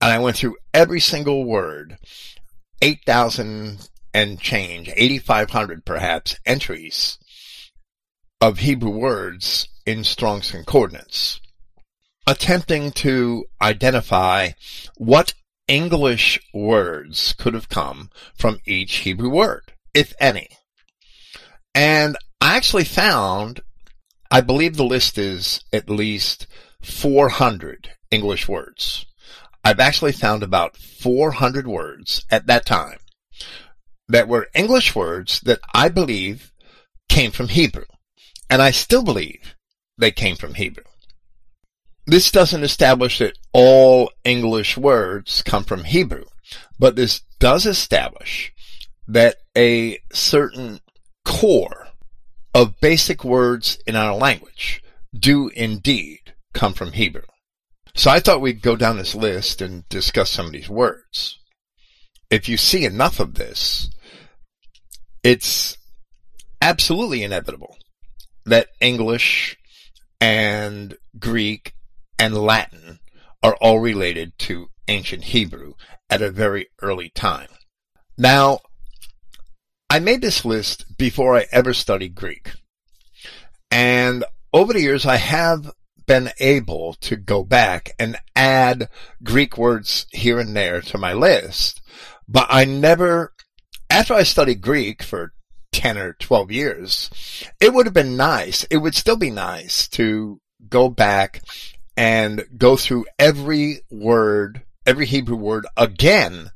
And I went through every single word, 8,000 and change, 8,500 perhaps, entries of Hebrew words in Strong's Concordance, attempting to identify what English words could have come from each Hebrew word, if any. And I actually found, I believe the list is at least 400 English words. I've actually found about 400 words at that time that were English words that I believe came from Hebrew. And I still believe they came from Hebrew. This doesn't establish that all English words come from Hebrew, but this does establish that a certain core of basic words in our language do indeed come from Hebrew. So I thought we'd go down this list and discuss some of these words. If you see enough of this, it's absolutely inevitable that English and Greek and Latin are all related to ancient Hebrew at a very early time. Now, I made this list before I ever studied Greek. And over the years, I have been able to go back and add Greek words here and there to my list, but I never after I studied Greek for 10 or 12 years, it would have been nice. It would still be nice to go back and go through every word, every Hebrew word again,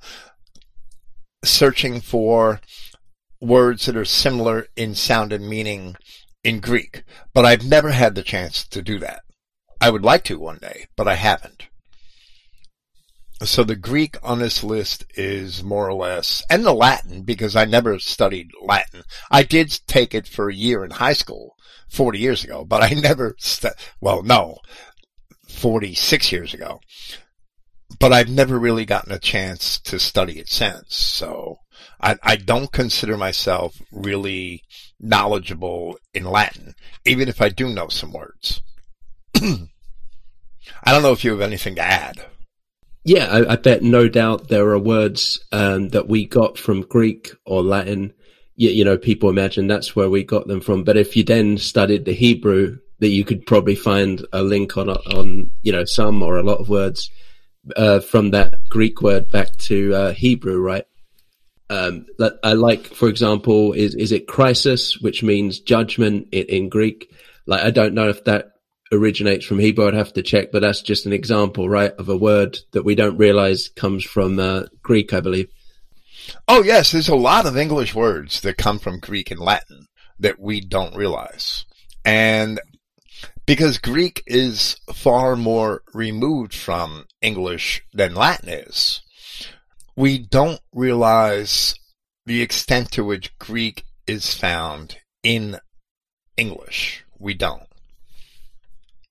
searching for words that are similar in sound and meaning in Greek. But I've never had the chance to do that. I would like to one day, but I haven't. So the Greek on this list is more or less, and the Latin, because I never studied Latin. I did take it for a year in high school 40 years ago, but I never, stu- well, no, 46 years ago. But I've never really gotten a chance to study it since. So I, I don't consider myself really knowledgeable in Latin, even if I do know some words. I don't know if you have anything to add. Yeah, I, I, bet no doubt there are words um, that we got from Greek or Latin. You, you, know, people imagine that's where we got them from. But if you then studied the Hebrew, that you could probably find a link on on you know some or a lot of words uh, from that Greek word back to uh, Hebrew, right? Um, I like, for example, is is it crisis, which means judgment in, in Greek? Like, I don't know if that originates from Hebrew. I'd have to check, but that's just an example, right, of a word that we don't realize comes from uh, Greek, I believe. Oh yes, there's a lot of English words that come from Greek and Latin that we don't realize. And because Greek is far more removed from English than Latin is, we don't realize the extent to which Greek is found in English. We don't.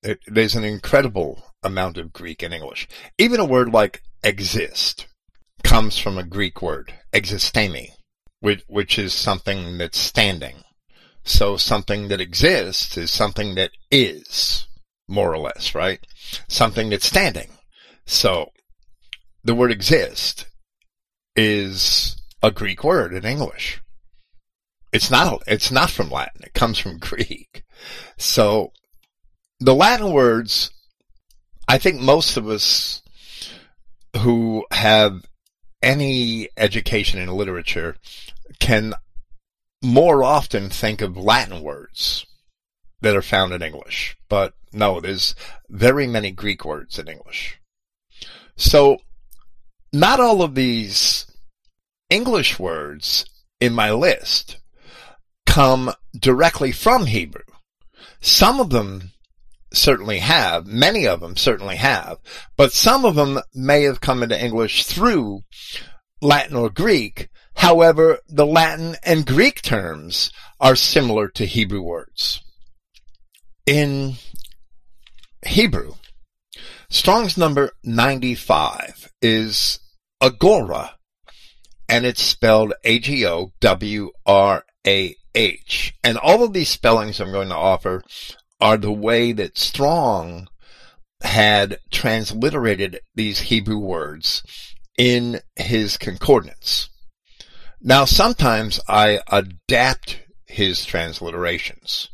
It, there's an incredible amount of Greek in English. Even a word like exist comes from a Greek word, existemi, which, which is something that's standing. So something that exists is something that is, more or less, right? Something that's standing. So the word exist is a Greek word in English. It's not, it's not from Latin. It comes from Greek. So the Latin words, I think most of us who have any education in literature can more often think of Latin words that are found in English. But no, there's very many Greek words in English. So not all of these English words in my list come directly from Hebrew. Some of them certainly have, many of them certainly have, but some of them may have come into English through Latin or Greek. However, the Latin and Greek terms are similar to Hebrew words. In Hebrew, Strong's number 95 is Agora, and it's spelled A-G-O-W-R-A-H. And all of these spellings I'm going to offer are the way that Strong had transliterated these Hebrew words in his concordance. Now sometimes I adapt his transliterations.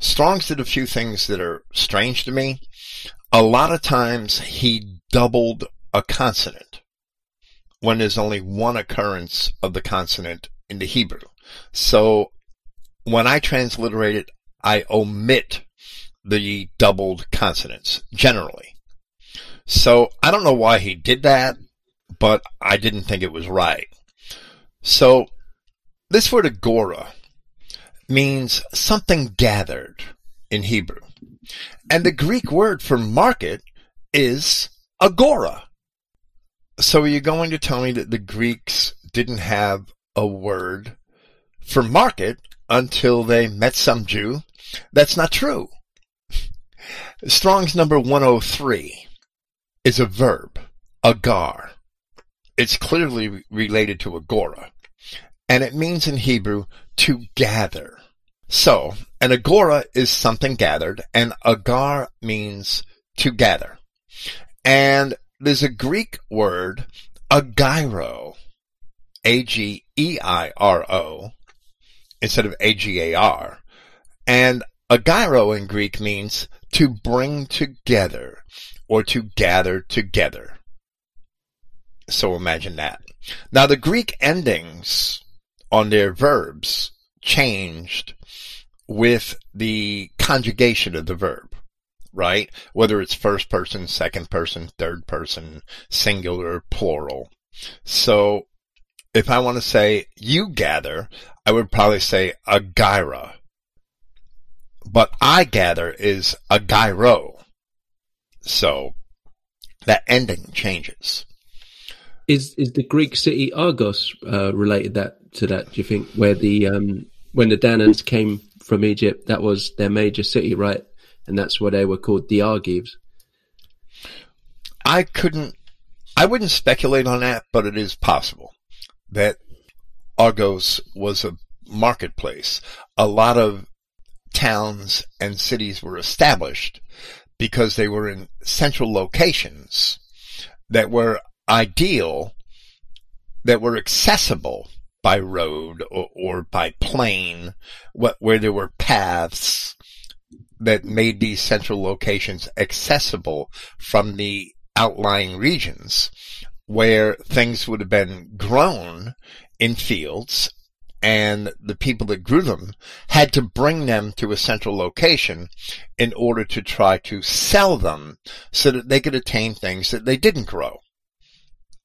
Strong's did a few things that are strange to me. A lot of times he doubled a consonant when there's only one occurrence of the consonant in the Hebrew. So when I transliterate it, I omit the doubled consonants generally. So I don't know why he did that, but I didn't think it was right. So this word agora means something gathered in Hebrew. And the Greek word for market is agora. So are you going to tell me that the Greeks didn't have a word for market until they met some Jew? That's not true. Strong's number 103 is a verb, agar. It's clearly related to agora, and it means in Hebrew to gather. So, an agora is something gathered, and agar means to gather. And there's a Greek word, ageiro, A-G-E-I-R-O, instead of A-G-A-R. And ageiro in Greek means to bring together or to gather together. So imagine that. Now the Greek endings on their verbs changed with the conjugation of the verb, right? Whether it's first person, second person, third person, singular, plural. So if I want to say you gather, I would probably say ageira but I gather is ageiro. So that ending changes. Is is the Greek city Argos uh, related that to that? Do you think where the um, when the Danans came from Egypt, that was their major city, right? And that's why they were called the Argives. I couldn't, I wouldn't speculate on that, but it is possible that Argos was a marketplace. A lot of towns and cities were established because they were in central locations that were ideal, that were accessible by road or, or by plane, where there were paths that made these central locations accessible from the outlying regions where things would have been grown in fields and the people that grew them had to bring them to a central location in order to try to sell them so that they could attain things that they didn't grow.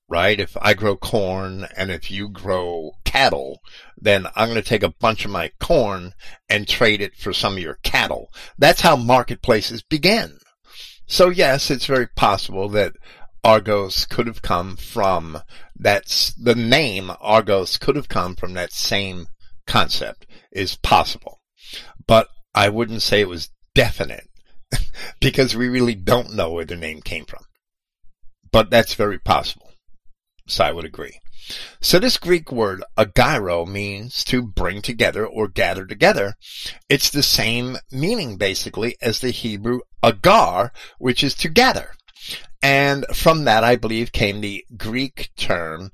Right? If I grow corn and if you grow cattle, then I'm going to take a bunch of my corn and trade it for some of your cattle. That's how marketplaces began. So yes, it's very possible that Argos could have come from that's the name Argos could have come from that same concept is possible. But I wouldn't say it was definite because we really don't know where the name came from. But that's very possible. I would agree. So this Greek word ageiro means to bring together or gather together. It's the same meaning basically as the Hebrew agar, which is to gather. And from that, I believe, came the Greek term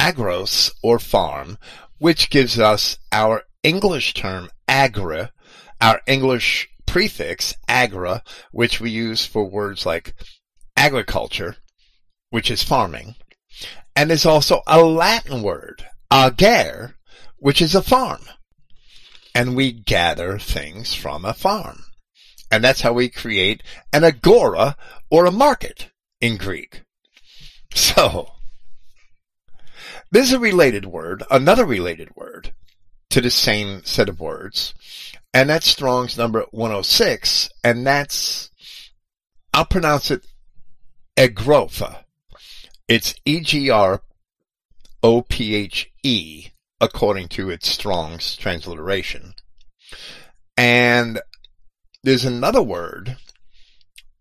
agros or farm, which gives us our English term agra, our English prefix agra, which we use for words like agriculture, which is farming. And there's also a Latin word, ager, which is a farm. And we gather things from a farm. And that's how we create an agora or a market in Greek. So, this is a related word, another related word to the same set of words. And that's Strong's number 106. And that's, I'll pronounce it Egropha. It's E-G-R-O-P-H-E according to its Strong's transliteration. And there's another word,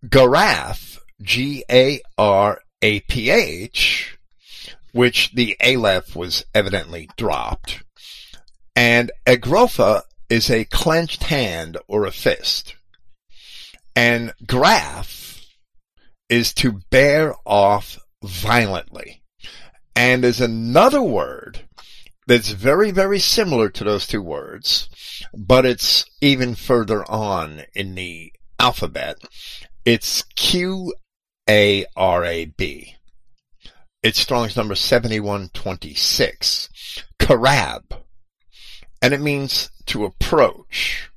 Garaph, G-A-R-A-P-H, which the Aleph was evidently dropped. And Agropha is a clenched hand or a fist. And graph is to bear off violently. And there's another word that's very, very similar to those two words, but it's even further on in the alphabet. It's Q-A-R-A-B. It's Strong's number 7126. Karab. And it means to approach.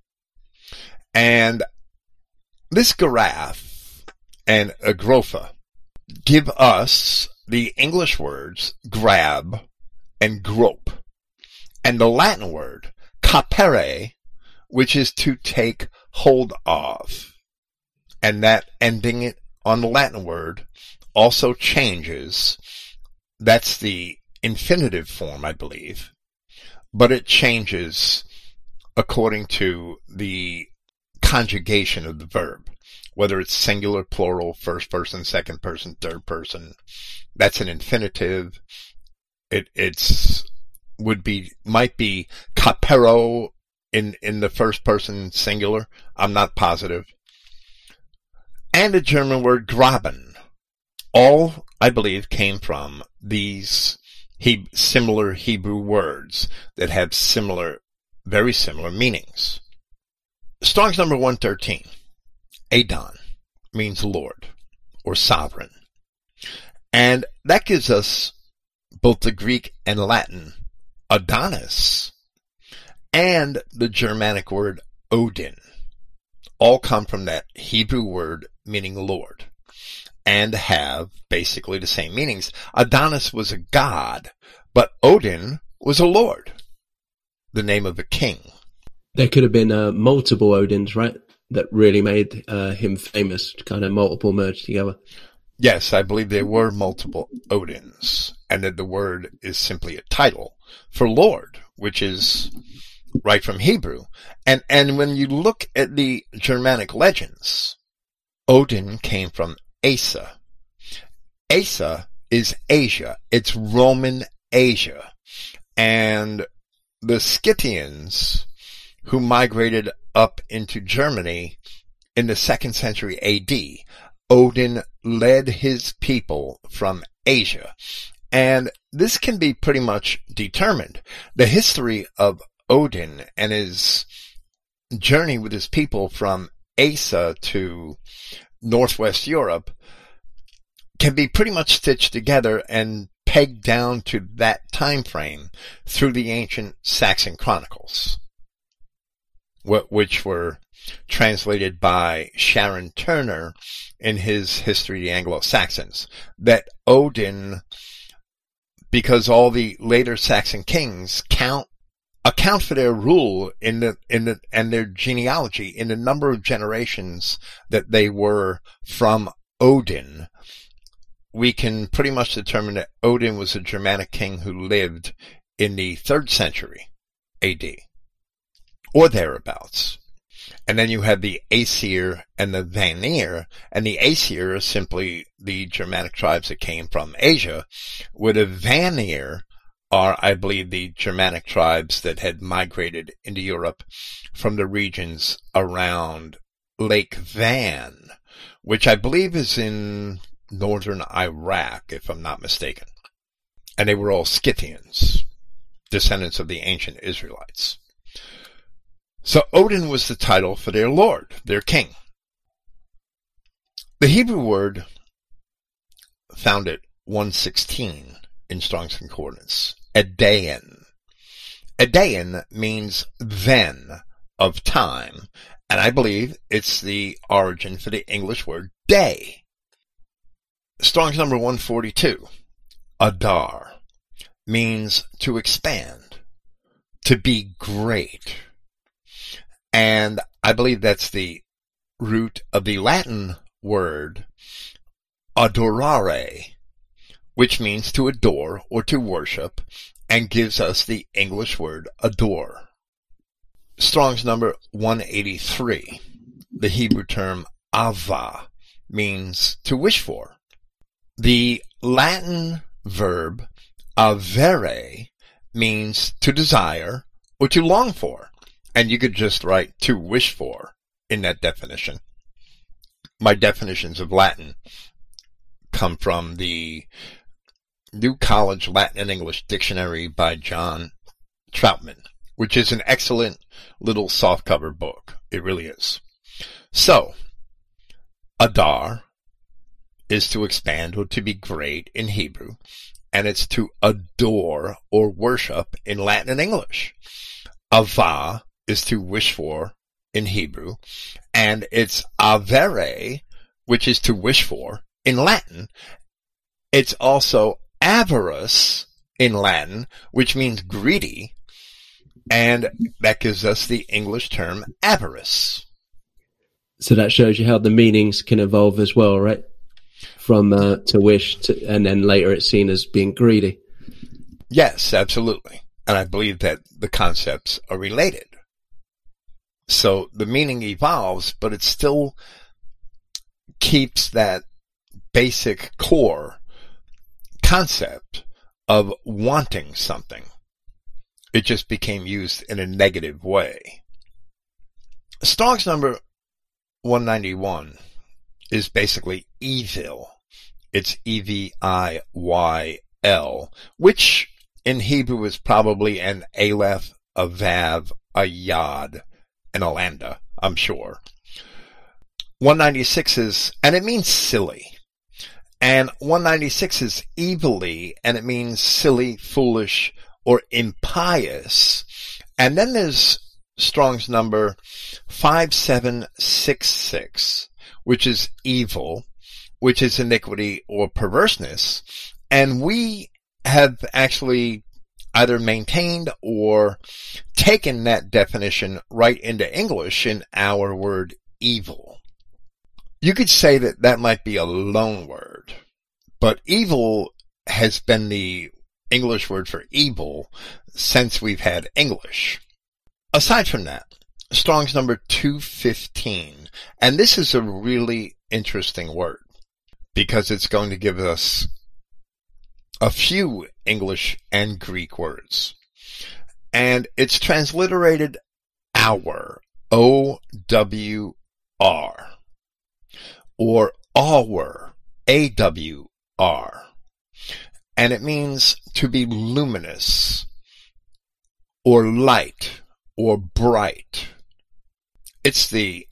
And this Garaph and Agropha give us the English words grab and grope. And the Latin word capere, which is to take hold of. And that ending it on the Latin word also changes. That's the infinitive form, I believe. But it changes according to the conjugation of the verb whether it's singular, plural, first person, second person, third person. That's an infinitive. It, it's, would be, might be capero in, in the first person singular. I'm not positive. And a German word graben. All, I believe, came from these he, similar Hebrew words that have similar, very similar meanings. Strong's number 113. Adon means Lord or sovereign. And that gives us both the Greek and Latin Adonis and the Germanic word Odin. All come from that Hebrew word meaning Lord and have basically the same meanings. Adonis was a god, but Odin was a lord, the name of a king. There could have been uh, multiple Odins, right? That really made uh, him famous, kind of multiple merged together. Yes, I believe there were multiple Odins, and that the word is simply a title for Lord, which is right from Hebrew. And, and when you look at the Germanic legends, Odin came from Asa. Asa is Asia. It's Roman Asia. And the Scythians who migrated up into Germany in the second century AD. Odin led his people from Asia. And this can be pretty much determined. The history of Odin and his journey with his people from Asa to Northwest Europe can be pretty much stitched together and pegged down to that time frame through the ancient Saxon chronicles which were translated by Sharon Turner in his History of the Anglo-Saxons, that Odin, because all the later Saxon kings count account for their rule in the in the and their genealogy in the number of generations that they were from Odin, we can pretty much determine that Odin was a Germanic king who lived in the third century AD or thereabouts. And then you have the Aesir and the Vanir, and the Aesir are simply the Germanic tribes that came from Asia, where the Vanir are, I believe, the Germanic tribes that had migrated into Europe from the regions around Lake Van, which I believe is in northern Iraq, if I'm not mistaken. And they were all Scythians, descendants of the ancient Israelites. So Odin was the title for their lord, their king. The Hebrew word found at 116 in Strong's Concordance, Edain. Edain means then of time, and I believe it's the origin for the English word day. Strong's number 142, Adar, means to expand, to be great. And I believe that's the root of the Latin word adorare, which means to adore or to worship, and gives us the English word adore. Strong's number 183. The Hebrew term ava means to wish for. The Latin verb avere means to desire or to long for. And you could just write to wish for in that definition. My definitions of Latin come from the New College Latin and English Dictionary by John Traupman, which is an excellent little softcover book. It really is. So, Adar is to expand or to be great in Hebrew, and it's to adore or worship in Latin and English. Ava is to wish for in Hebrew, and it's avere, which is to wish for in Latin. It's also avarice in Latin, which means greedy, and that gives us the English term avarice. So that shows you how the meanings can evolve as well, right? From uh, to wish to, and then later it's seen as being greedy. Yes, absolutely. And I believe that the concepts are related. So the meaning evolves, but it still keeps that basic core concept of wanting something. It just became used in a negative way. Strong's number 191 is basically evil. It's E-V-I-Y-L, which in Hebrew is probably an Aleph, a Vav, a Yod, and Alanda, I'm sure. 196 is, and it means silly. And 196 is evilly, and it means silly, foolish, or impious. And then there's Strong's number 5766, which is evil, which is iniquity or perverseness. And we have actually either maintained or taken that definition right into English in our word evil. You could say that that might be a loan word, but evil has been the English word for evil since we've had English. Aside from that, Strong's number 215, and this is a really interesting word because it's going to give us a few English and Greek words. And it's transliterated our, O-W-R, or our, A-W-R. And it means to be luminous, or light, or bright. It's the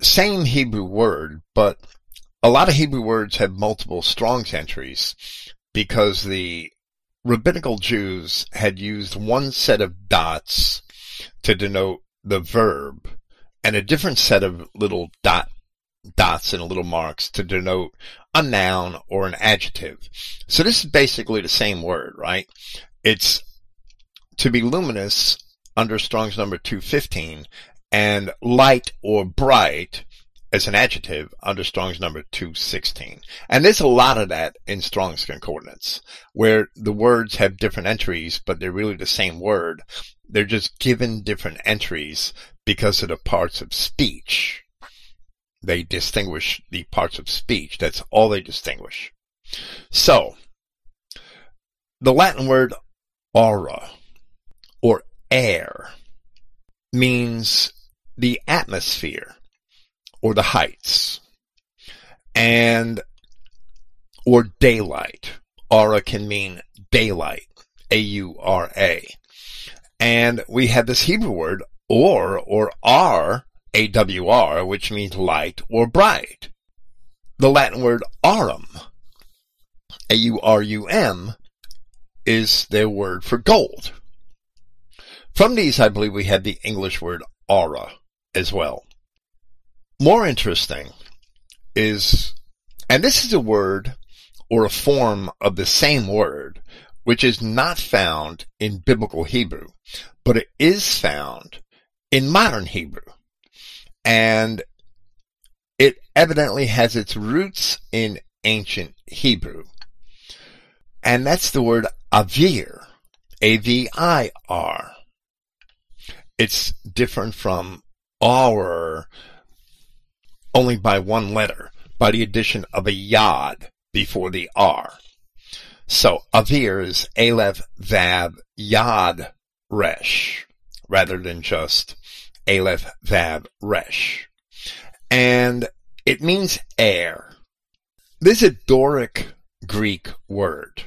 same Hebrew word, but a lot of Hebrew words have multiple strong entries because the rabbinical Jews had used one set of dots to denote the verb and a different set of little dot dots and little marks to denote a noun or an adjective. So this is basically the same word, right? It's to be luminous under Strong's number 215 and light or bright as an adjective under Strong's number 216. And there's a lot of that in Strong's concordance where the words have different entries, but they're really the same word. They're just given different entries because of the parts of speech. They distinguish the parts of speech. That's all they distinguish. So, the Latin word aura or air means the atmosphere or the heights. And or daylight. Aura can mean daylight. A-U-R-A. And we have this Hebrew word, or, or R, A-W-R, which means light or bright. The Latin word aurum, A-U-R-U-M, is their word for gold. From these, I believe we had the English word aura as well. More interesting is, and this is a word or a form of the same word, which is not found in biblical Hebrew, but it is found in modern Hebrew. And it evidently has its roots in ancient Hebrew. And that's the word avir. A-V-I-R. It's different from our only by one letter, by the addition of a yod before the R. So avir is Aleph Vav Yod Resh, rather than just Aleph Vav Resh. And it means air. This is a Doric Greek word,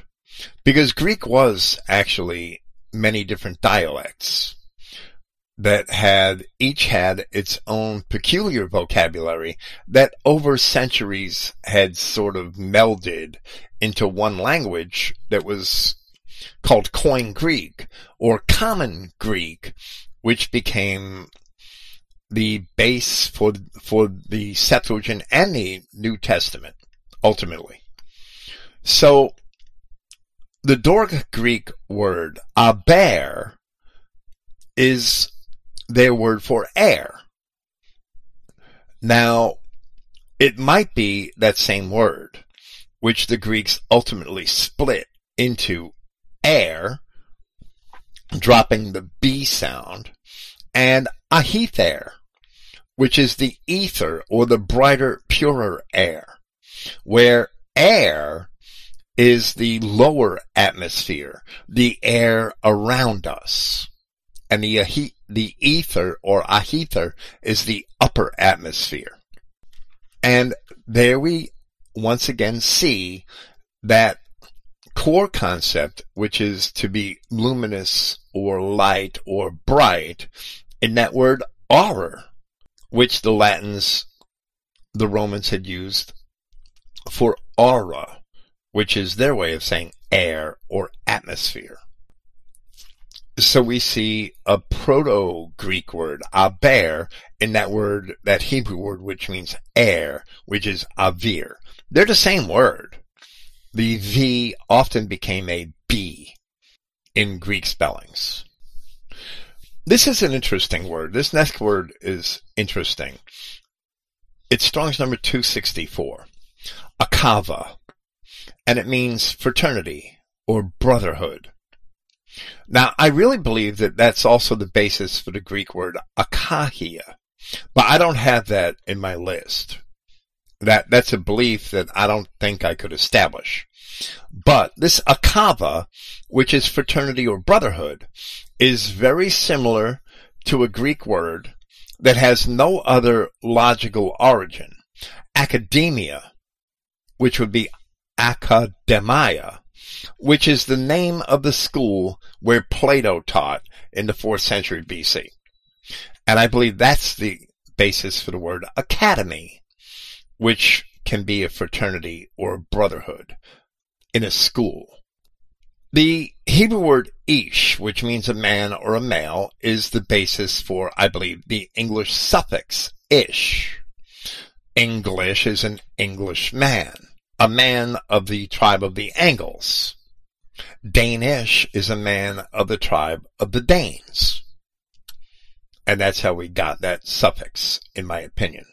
because Greek was actually many different dialects that had each had its own peculiar vocabulary that over centuries had sort of melded into one language that was called Koine Greek or Common Greek, which became the base for for the Septuagint and the New Testament ultimately. So the Doric Greek word aber is their word for air. Now, it might be that same word, which the Greeks ultimately split into air, dropping the B sound, and ahither, which is the ether or the brighter, purer air, where air is the lower atmosphere, the air around us. And the, the ether or aether is the upper atmosphere. And there we once again see that core concept, which is to be luminous or light or bright, in that word aura, which the Latins, the Romans had used for aura, which is their way of saying air or atmosphere. So we see a proto-Greek word, aber, in that word, that Hebrew word, which means air, which is avir. They're the same word. The V often became a B in Greek spellings. This is an interesting word. This next word is interesting. It's Strong's number 264. Akava. And it means fraternity or brotherhood. Now, I really believe that that's also the basis for the Greek word akahia, but I don't have that in my list. That, that's a belief that I don't think I could establish. But this akava, which is fraternity or brotherhood, is very similar to a Greek word that has no other logical origin. Academia, which would be academia, which is the name of the school where Plato taught in the 4th century BC. And I believe that's the basis for the word academy, which can be a fraternity or a brotherhood in a school. The Hebrew word ish, which means a man or a male, is the basis for, I believe, the English suffix ish. English is an English man a man of the tribe of the Angles. Danish is a man of the tribe of the Danes. And that's how we got that suffix, in my opinion,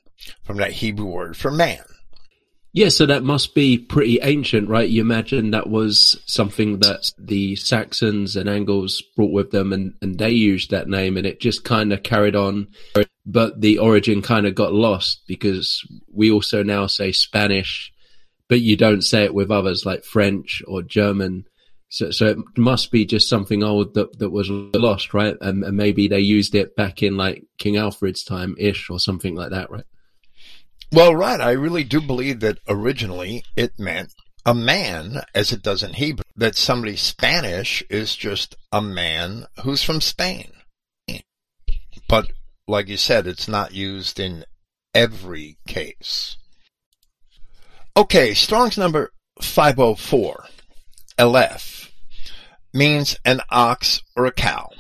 from that Hebrew word for man. Yeah, so that must be pretty ancient, right? You imagine that was something that the Saxons and Angles brought with them and, and they used that name and it just kind of carried on. But the origin kind of got lost because we also now say Spanish but you don't say it with others like French or German. So, so it must be just something old that, that was lost, right? And, and maybe they used it back in like King Alfred's time ish or something like that, right? Well, right. I really do believe that originally it meant a man as it does in Hebrew, that somebody Spanish is just a man who's from Spain. But like you said, it's not used in every case. Okay, Strong's number 504, Eleph, means an ox or a cow.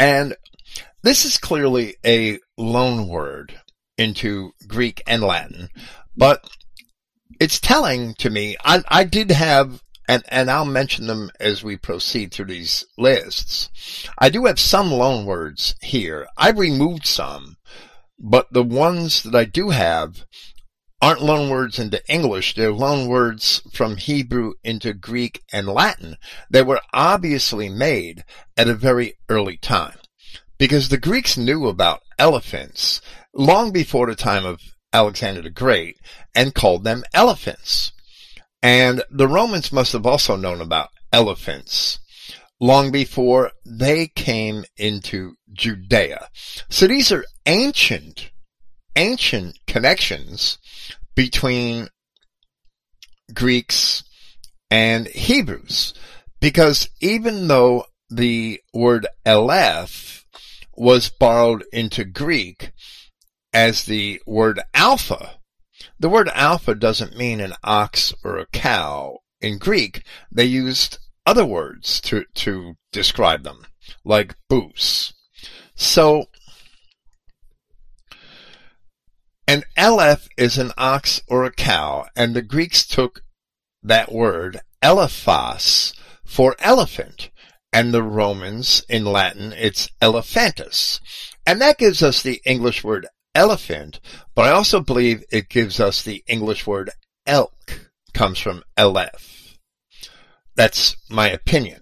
And this is clearly a loan word into Greek and Latin, but it's telling to me, I, I did have, and, and I'll mention them as we proceed through these lists. I do have some loan words here. I've removed some, but the ones that I do have aren't loan words into English. They're loan words from Hebrew into Greek and Latin They were obviously made at a very early time. Because the Greeks knew about elephants long before the time of Alexander the Great and called them elephants. And the Romans must have also known about elephants long before they came into Judea. So these are ancient, ancient connections between Greeks and Hebrews. Because even though the word Aleph was borrowed into Greek as the word alpha, the word alpha doesn't mean an ox or a cow. In Greek, they used other words to, to describe them, like bous. So, an Aleph is an ox or a cow, and the Greeks took that word, elephas, for elephant, and the Romans, in Latin, it's elephantus. And that gives us the English word elephant, but I also believe it gives us the English word elk, comes from Aleph. That's my opinion.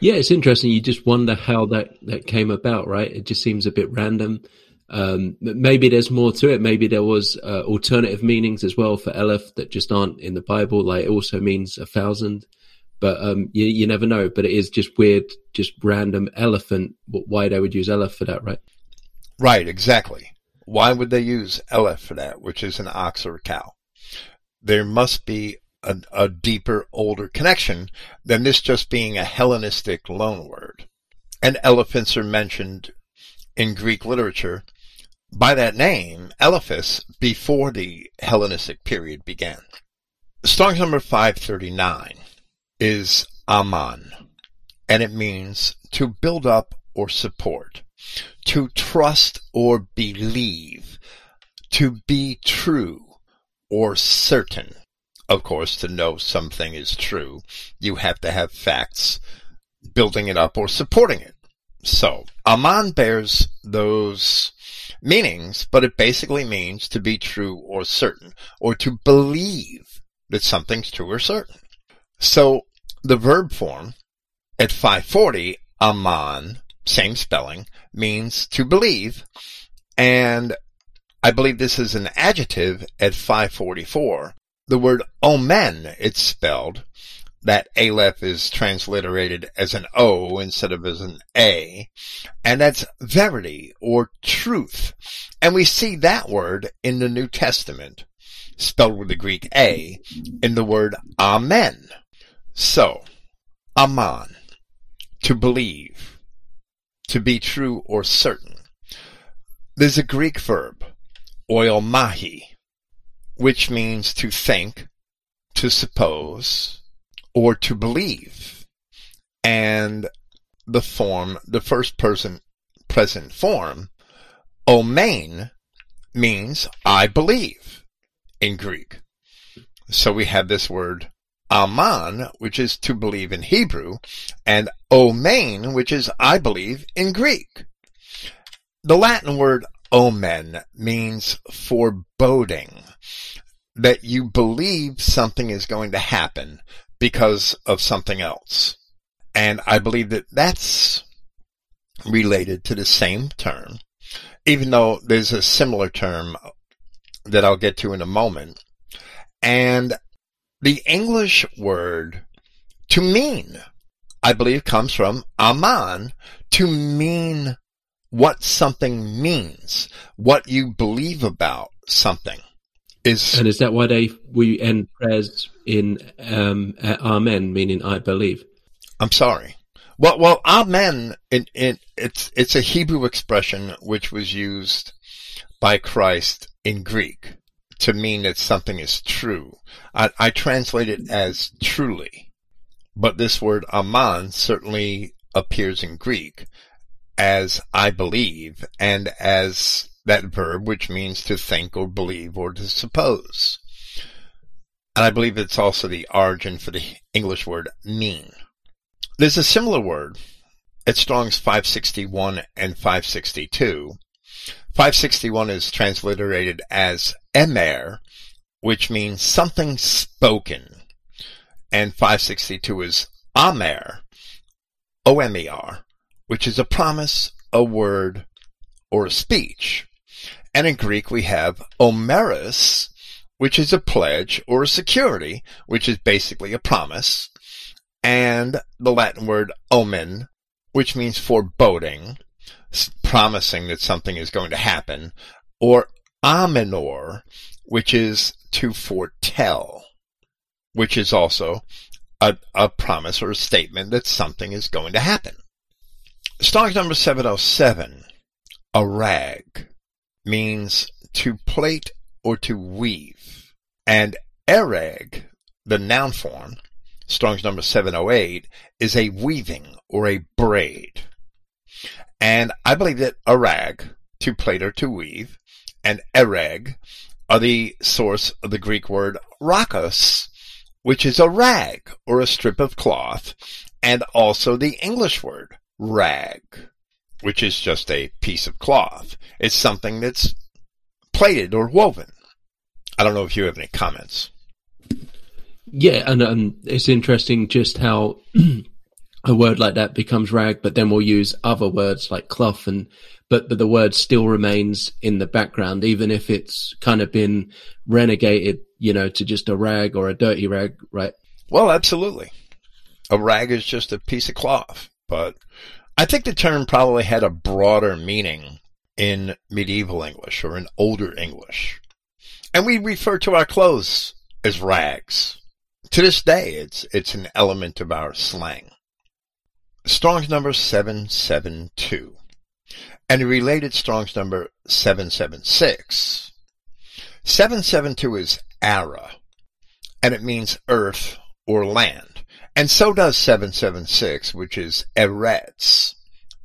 Yeah, it's interesting. You just wonder how that, that came about, right? It just seems a bit random. Um, maybe there's more to it. Maybe there was uh, alternative meanings as well for Aleph that just aren't in the Bible. Like it also means a thousand, but um, you, you never know. But it is just weird, just random elephant. Why they would use Aleph for that, right? Right, exactly. Why would they use Aleph for that, which is an ox or a cow? There must be a, a deeper, older connection than this just being a Hellenistic loanword. And elephants are mentioned in Greek literature by that name, Elephas, before the Hellenistic period began. Strong's number 539 is Aman, and it means to build up or support, to trust or believe, to be true or certain. Of course, to know something is true, you have to have facts building it up or supporting it. So, Aman bears those meanings, but it basically means to be true or certain, or to believe that something's true or certain. So, the verb form at 540, Aman, same spelling, means to believe, and I believe this is an adjective at 544. The word omen, it's spelled, that Aleph is transliterated as an O instead of as an A, and that's verity or truth. And we see that word in the New Testament, spelled with the Greek A, in the word Amen. So, Aman, to believe, to be true or certain. There's a Greek verb, oiomai, which means to think, to suppose, or to believe. And the form, the first person present form, omein, means I believe in Greek. So we have this word aman, which is to believe in Hebrew, and omein, which is I believe in Greek. The Latin word omen means foreboding, that you believe something is going to happen because of something else. And I believe that that's related to the same term, even though there's a similar term that I'll get to in a moment. And the English word to mean, I believe comes from aman, to mean what something means, what you believe about something. Is And is that why they we end prayers in um, Amen, meaning I believe? I'm sorry. Well, well, Amen. It, it, it's it's a Hebrew expression which was used by Christ in Greek to mean that something is true. I, I translate it as truly, but this word Aman certainly appears in Greek as I believe and as that verb which means to think or believe or to suppose. And I believe it's also the origin for the English word mean. There's a similar word at Strong's 561 and 562. 561 is transliterated as emer, which means something spoken. And 562 is amer, O-M-E-R, which is a promise, a word, or a speech. And in Greek we have omeros, which is a pledge or a security, which is basically a promise, and the Latin word omen, which means foreboding, promising that something is going to happen, or amenor, which is to foretell, which is also a, a promise or a statement that something is going to happen. Stock number 707, arag, means to plait or to weave. And ereg, the noun form, Strong's number 708, is a weaving or a braid. And I believe that arag, to plait or to weave, and ereg are the source of the Greek word rakos, which is a rag or a strip of cloth, and also the English word rag, which is just a piece of cloth. It's something that's plaited or woven. I don't know if you have any comments. Yeah, and um, it's interesting just how a word like that becomes rag, but then we'll use other words like cloth and but but the word still remains in the background, even if it's kind of been renegated, you know, to just a rag or a dirty rag, right? Well, absolutely. A rag is just a piece of cloth, but I think the term probably had a broader meaning in medieval English or in older English. And we refer to our clothes as rags. To this day, it's, it's an element of our slang. Strong's number 772 and a related Strong's number 776. 772 is Ara, and it means earth or land. And so does 776, which is Eretz,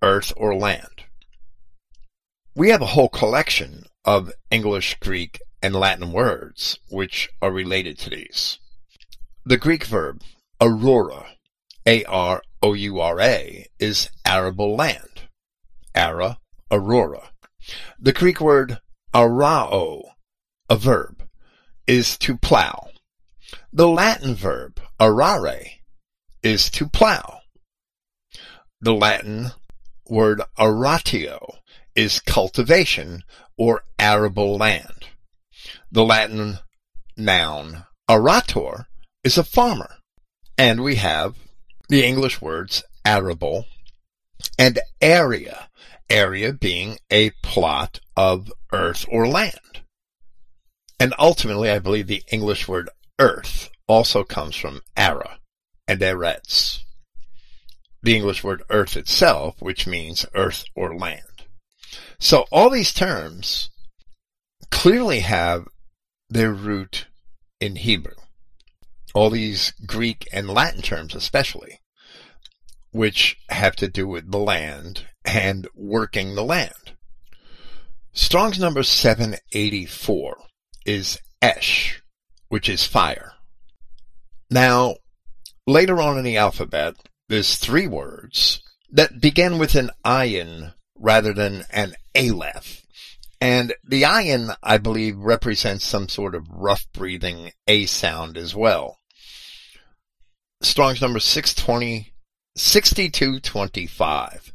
earth or land. We have a whole collection of English, Greek, and Latin words which are related to these. The Greek verb aroura, A-R-O-U-R-A, is arable land. Ara, aroura. The Greek word arao, a verb, is to plow. The Latin verb arare is to plow. The Latin word aratio is cultivation or arable land. The Latin noun arator is a farmer. And we have the English words arable and area, area being a plot of earth or land. And ultimately, I believe the English word earth also comes from ara and eretz. The English word earth itself, which means earth or land. So all these terms clearly have their root in Hebrew. All these Greek and Latin terms especially, which have to do with the land and working the land. Strong's number 784 is Esh, which is fire. Now, later on in the alphabet, there's three words that begin with an ayin rather than an aleph. And the ayin, I believe, represents some sort of rough breathing A sound as well. Strong's number 620, 6225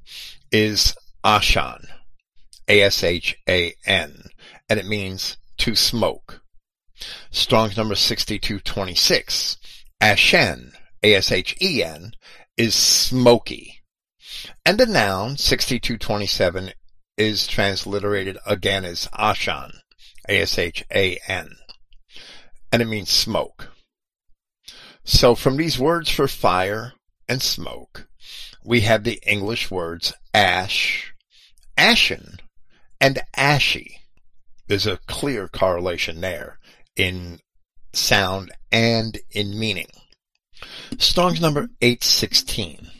is Ashan, A-S-H-A-N, and it means to smoke. Strong's number 6226, Ashen, A-S-H-E-N, is smoky. And the noun 6227 is transliterated again as Ashan, A-S-H-A-N. and it means smoke. So from these words for fire and smoke, we have the English words ash, ashen, and ashy. There's a clear correlation there in sound and in meaning. Strong's number 816.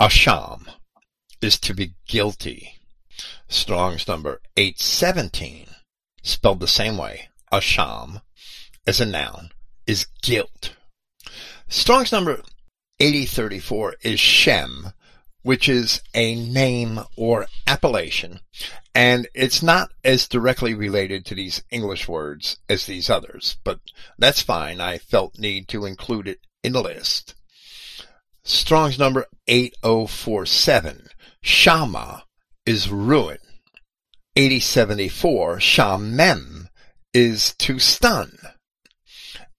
Asham is to be guilty. Strong's number 817, spelled the same way, asham, as a noun, is guilt. Strong's number 8034 is Shem, which is a name or appellation, and it's not as directly related to these English words as these others, but that's fine. I felt need to include it in the list. Strong's number 8047, Shama, is ruin. 8074, Shamem, is to stun.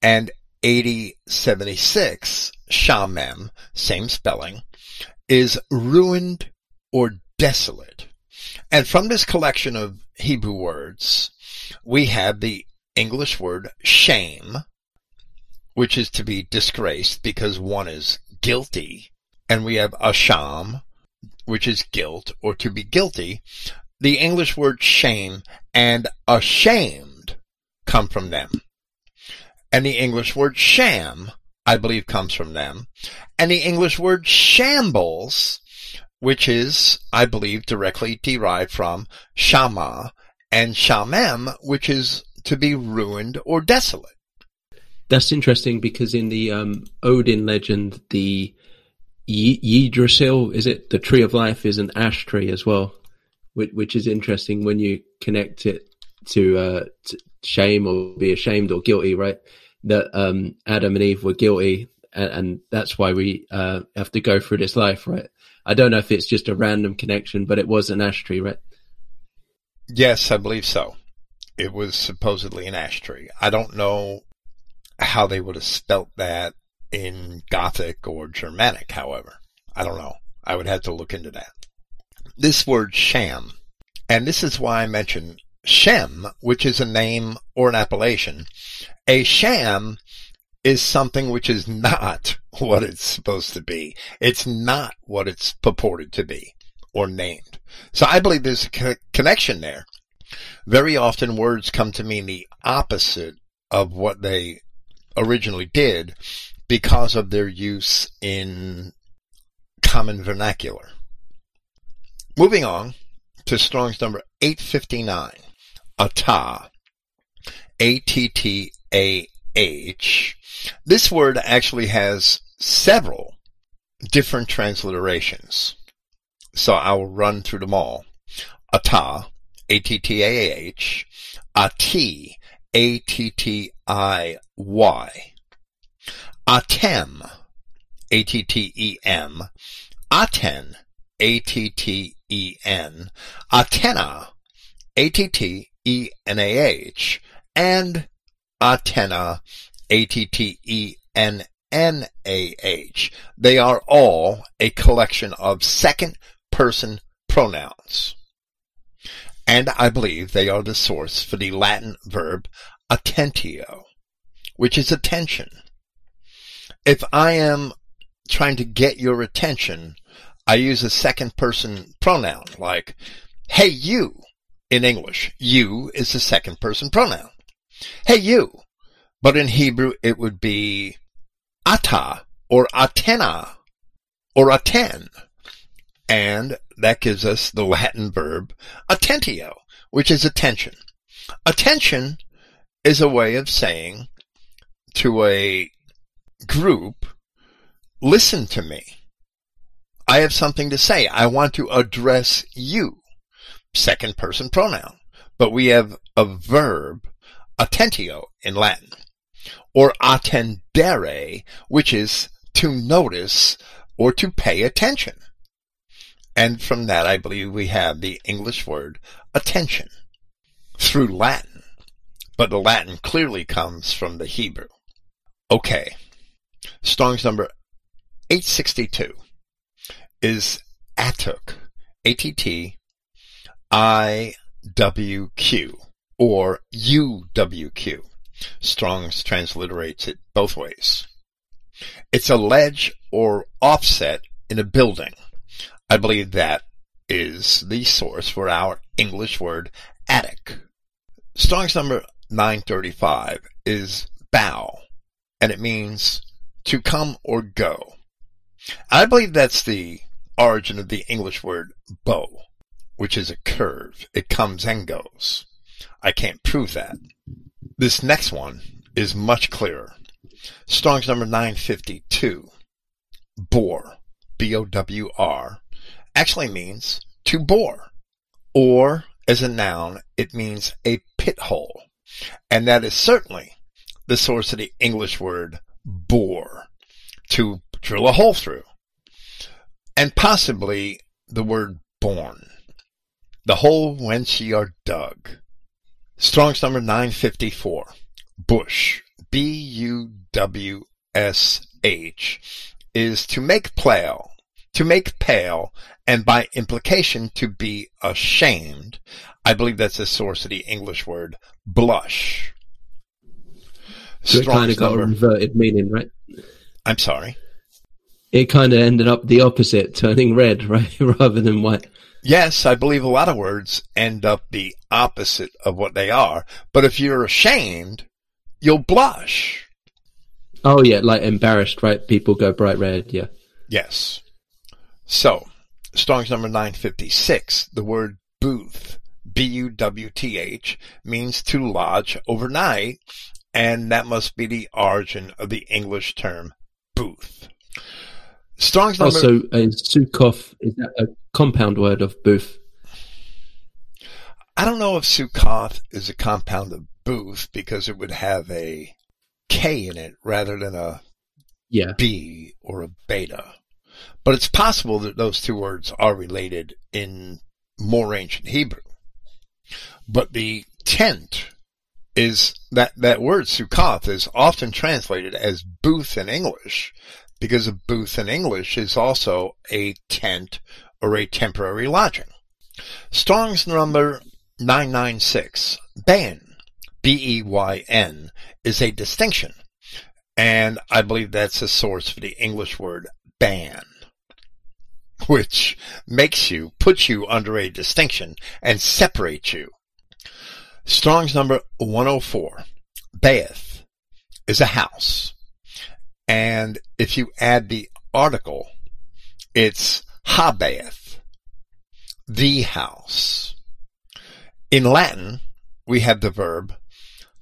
And 8076, Shamem, same spelling, is ruined or desolate. And from this collection of Hebrew words, we have the English word shame, which is to be disgraced because one is guilty. And we have asham, which is guilt or to be guilty. The English word shame and ashamed come from them. And the English word sham, I believe, comes from them. And the English word shambles, which is, I believe, directly derived from shama and shamem, which is to be ruined or desolate. That's interesting because in the um, Odin legend, the y- Yggdrasil, is it the tree of life, is an ash tree as well, which, which is interesting when you connect it to, uh, to shame or be ashamed or guilty, right? That um, Adam and Eve were guilty, and, and that's why we uh, have to go through this life, right? I don't know if it's just a random connection, but it was an ash tree, right? Yes, I believe so. It was supposedly an ash tree. I don't know how they would have spelt that in Gothic or Germanic, however. I don't know. I would have to look into that. This word sham, and this is why I mention Shem, which is a name or an appellation. A sham is something which is not what it's supposed to be. It's not what it's purported to be or named. So I believe there's a connection there. Very often words come to mean the opposite of what they originally did because of their use in common vernacular. Moving on to Strong's number 859, Attah, A-T-T-A-H. This word actually has several different transliterations. So I will run through them all. Attah, A-T-T-A-H, Ati, A-T-T-I-Y, Atem, A-T-T-E-M, Aten, A-T-T-E-N, Atena, A-T-T-E-N-A-H, and Atena, A-T-T-E-N-N-A-H. They are all a collection of second person pronouns. And I believe they are the source for the Latin verb attentio, which is attention. If I am trying to get your attention, I use a second person pronoun like, hey you in English. You is the second person pronoun. Hey you. But in Hebrew it would be ata or atena or aten. And that gives us the Latin verb attentio, which is attention. Attention is a way of saying to a group, listen to me. I have something to say. I want to address you. Second person pronoun. But we have a verb, attentio in Latin, or attendere, which is to notice or to pay attention. And from that, I believe we have the English word attention through Latin. But the Latin clearly comes from the Hebrew. Okay. Strong's number 862 is Atuk. A-T-T-I-W-Q or UWQ. Strong's transliterates it both ways. It's a ledge or offset in a building. I believe that is the source for our English word attic. Strong's number 935 is bow, and it means to come or go. I believe that's the origin of the English word bow, which is a curve. It comes and goes. I can't prove that. This next one is much clearer. Strong's number 952. Bore, B-O-W-R, actually means to bore. Or, as a noun, it means a pit hole. And that is certainly the source of the English word bore, to drill a hole through. And possibly the word born, the hole whence ye are dug. Strong's number 954. Bush, B-U-W-S-H, is to make pale, to make pale, and by implication to be ashamed. I believe that's the source of the English word blush. So it kind of got number, a reverted meaning, right? I'm sorry. It kind of ended up the opposite, turning red, right, rather than white. Yes, I believe a lot of words end up the opposite of what they are. But if you're ashamed, you'll blush. Oh yeah, like embarrassed, right? People go bright red, yeah. Yes. So, Strong's number 956, the word booth, B-U-W-T-H, means to lodge overnight, and that must be the origin of the English term booth. Strong's number... Also, uh, Sukkoth, is that a compound word of booth? I don't know if Sukkoth is a compound of booth because it would have a K in it rather than a yeah. B or a beta. But it's possible that those two words are related in more ancient Hebrew. But the tent is that, that word Sukkoth is often translated as booth in English because a booth in English is also a tent or a temporary lodging. Strong's number 996, Beyn, B-E-Y-N, is a distinction. And I believe that's a source for the English word ban, which makes you, puts you under a distinction and separates you. Strong's number 104, Baeth, is a house. And if you add the article, it's habaeth, the house. In Latin, we have the verb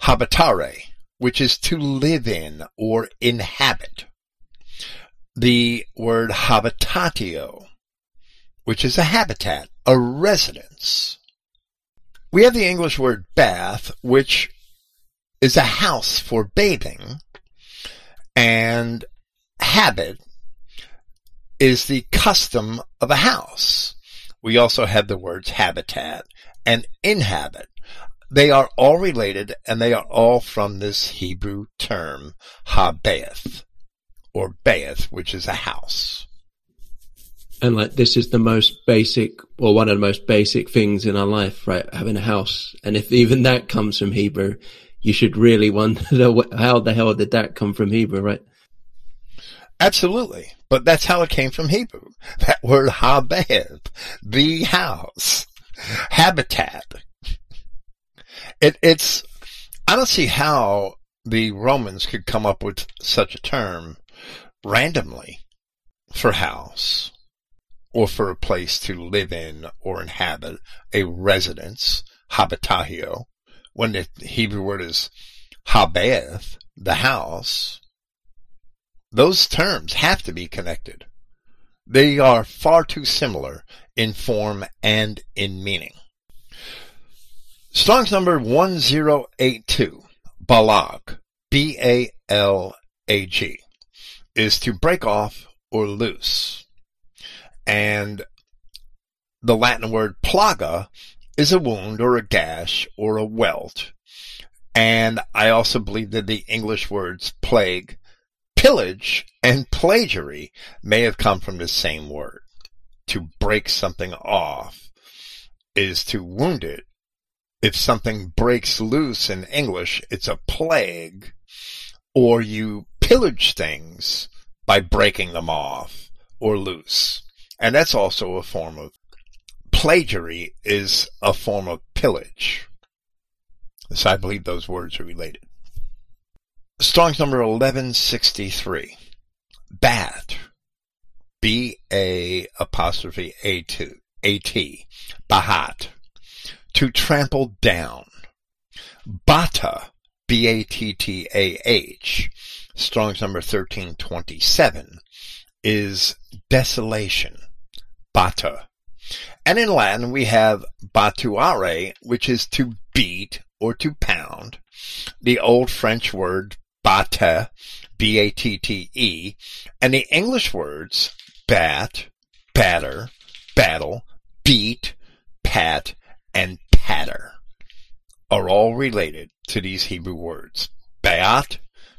habitare, which is to live in or inhabit. The word habitatio, which is a habitat, a residence. We have the English word bath, which is a house for bathing, and habit is the custom of a house. We also have the words habitat and inhabit. They are all related and they are all from this Hebrew term habaeth or baeth, which is a house. And like this is the most basic or one of the most basic things in our life, right? Having a house. And if even that comes from Hebrew, you should really wonder how the hell did that come from Hebrew, right? Absolutely. But that's how it came from Hebrew. That word habeb, the house, habitat. It, it's, I don't see how the Romans could come up with such a term randomly for house or for a place to live in or inhabit, a residence, habitatio, when the Hebrew word is habeth, the house, those terms have to be connected. They are far too similar in form and in meaning. Strong's number 1082, balag, B-A-L-A-G, is to break off or loose. And the Latin word plaga is a wound or a gash or a welt. And I also believe that the English words plague Pillage and plagiary may have come from the same word. To break something off is to wound it if something breaks loose in English, it's a plague, or you pillage things by breaking them off or loose. And that's also a form of plagiary is a form of pillage. So I believe those words are related. Strong's number 1163. Bat. B-A apostrophe A-T. A-T. Bahat to trample down. Bata. B-A-T-T-A-H, Strong's number 1327, is desolation. Battah. And in Latin we have battuare, which is to beat or to pound. The old French word bata, B-A-T-T-E, and the English words bat, batter, battle, beat, pat, and patter are all related to these Hebrew words. Ba'at,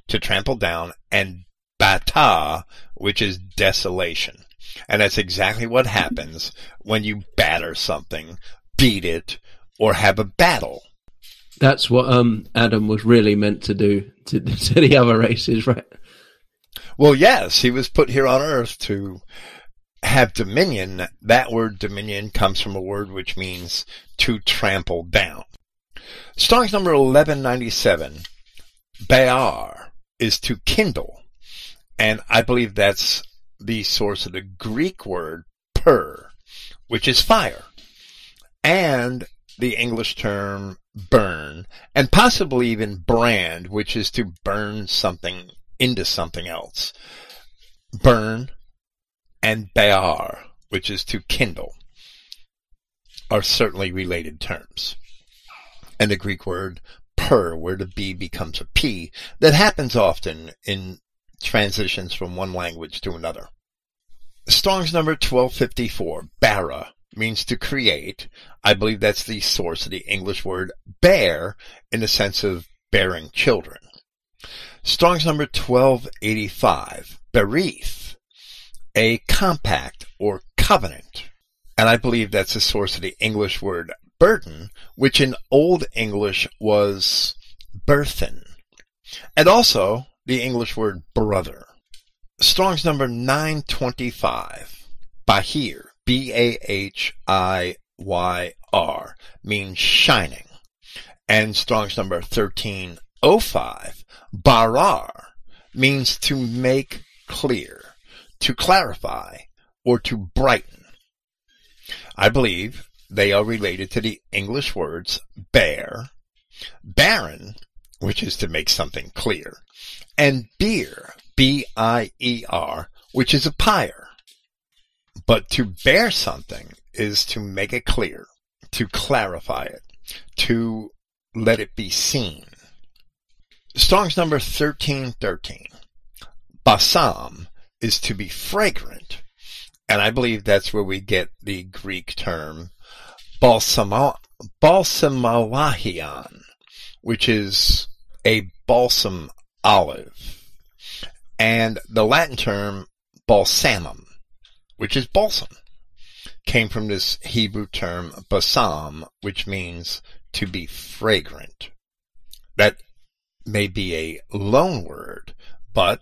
to trample down, and bata, which is desolation. And that's exactly what happens when you batter something, beat it, or have a battle. That's what um, Adam was really meant to do to, to the other races, right? Well, yes, he was put here on earth to have dominion, that word dominion comes from a word which means to trample down. Strong's number 1197, Be'ar, is to kindle. And I believe that's the source of the Greek word per, which is fire. And the English term burn, and possibly even brand, which is to burn something into something else. Burn, and be'ar, which is to kindle, are certainly related terms. And the Greek word per, where the B becomes a P, that happens often in transitions from one language to another. Strong's number 1254, bara, means to create. I believe that's the source of the English word bear in the sense of bearing children. Strong's number 1285, berith, a compact or covenant. And I believe that's the source of the English word burden, which in Old English was burthen. And also the English word brother. Strong's number 925, Bahir, B-A-H-I-Y-R, means shining. And Strong's number 1305, Barar, means to make clear to clarify, or to brighten. I believe they are related to the English words bear, barren, which is to make something clear, and beer, B-I-E-R, which is a pyre. But to bear something is to make it clear, to clarify it, to let it be seen. Strong's number 1313. Basam is to be fragrant. And I believe that's where we get the Greek term balsamo, balsamalahion, which is a balsam olive. And the Latin term balsamum, which is balsam, came from this Hebrew term basam, which means to be fragrant. That may be a loan word, but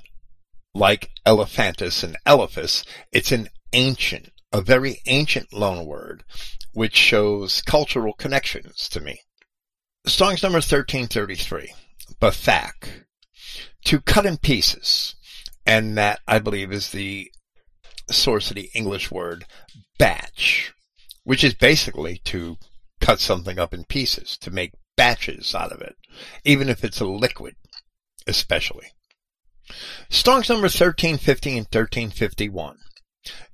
like elephantus and elephas, it's an ancient, a very ancient loan word, which shows cultural connections to me. Strong's number 1333, Bathak, to cut in pieces. And that, I believe, is the source of the English word batch, which is basically to cut something up in pieces, to make batches out of it, even if it's a liquid, especially. Strong's number 1350 and 1351.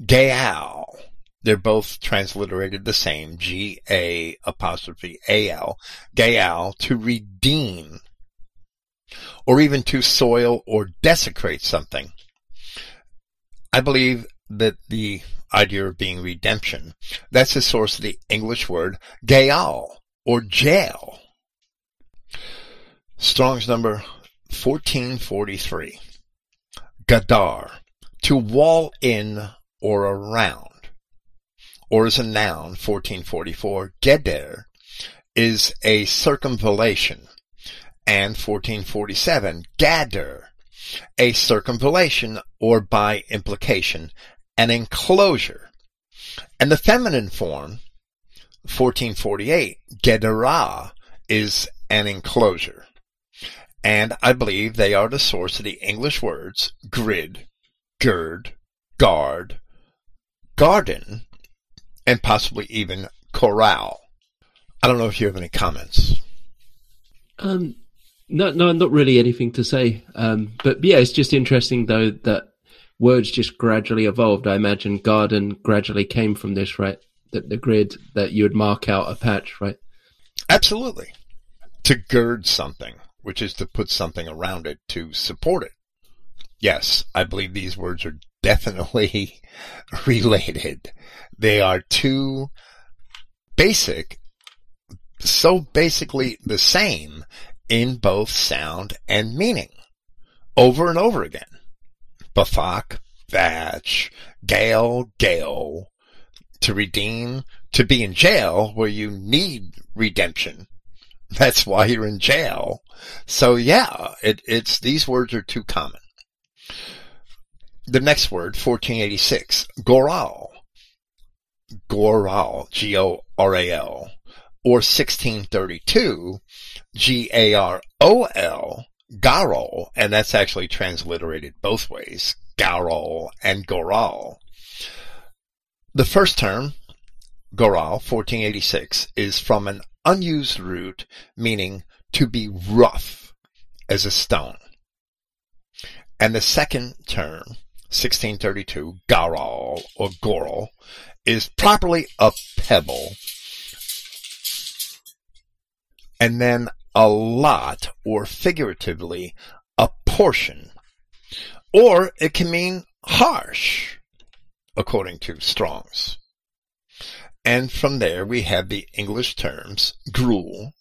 Gaal. They're both transliterated the same. G-A apostrophe A-L. Gaal. To redeem. Or even to soil or desecrate something. I believe that the idea of being redemption, that's the source of the English word gaol or jail. Strong's number 1443. Gadar, to wall in or around. Or as a noun, 1444, geder, is a circumvallation. And 1447, gather, a circumvallation or by implication, an enclosure. And the feminine form, 1448, gedera, is an enclosure. And I believe they are the source of the English words grid, gird, guard, garden, and possibly even corral. I don't know if you have any comments. Um, no, no, not really anything to say. Um, but yeah, it's just interesting though that words just gradually evolved. I imagine garden gradually came from this, right? That the grid that you would mark out a patch, right? Absolutely. To gird something, which is to put something around it to support it. Yes, I believe these words are definitely related. They are too basic, so basically the same in both sound and meaning over and over again. Bathak, Vatch, Gale, Gale, to redeem, to be in jail where you need redemption. That's why you're in jail. So yeah, it, it's, these words are too common. The next word, 1486, Goral. Goral, G-O-R-A-L, or 1632, G-A-R-O-L, Garol, and that's actually transliterated both ways, Garol and Goral. The first term, Goral, 1486, is from an unused root meaning to be rough as a stone. And the second term, 1632, Garal or Goral, is properly a pebble. And then a lot, or figuratively, a portion. Or it can mean harsh, according to Strong's. And from there we have the English terms gruel,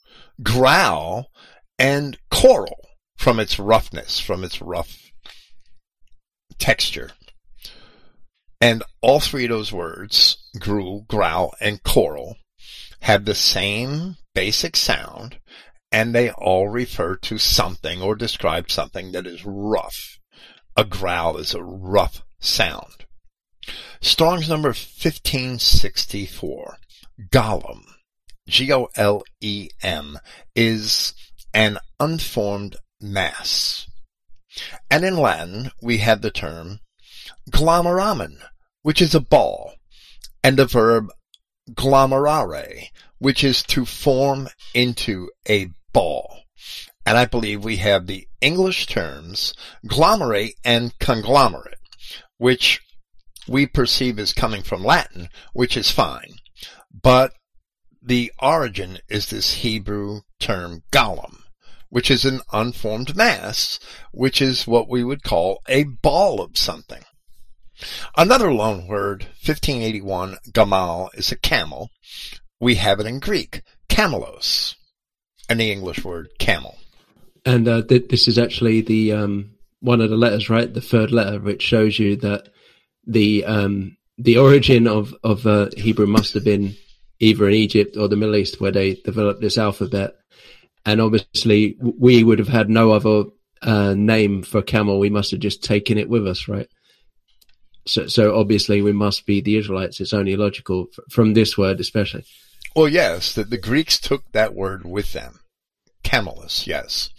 growl, and coral from its roughness, from its rough texture. And all three of those words, gruel, growl, and coral, have the same basic sound, and they all refer to something or describe something that is rough. A growl is a rough sound. Strong's number 1564, golem, G-O-L-E-M, is an unformed mass. And in Latin, we have the term glomeramen, which is a ball, and the verb glomerare, which is to form into a ball. And I believe we have the English terms glomerate and conglomerate, which we perceive as coming from Latin, which is fine. But the origin is this Hebrew term golem, which is an unformed mass, which is what we would call a ball of something. Another loan word, 1581, gamal, is a camel. We have it in Greek, camelos, and the English word camel. And uh, th- this is actually the um, one of the letters, right? The third letter, which shows you that the um, the origin of of uh, Hebrew must have been either in Egypt or the Middle East, where they developed this alphabet and obviously we would have had no other uh, name for camel. We must have just taken it with us, right? So, so obviously we must be the Israelites. It's only logical from this word, especially. Well, yes, that the Greeks took that word with them. Camelus, yes.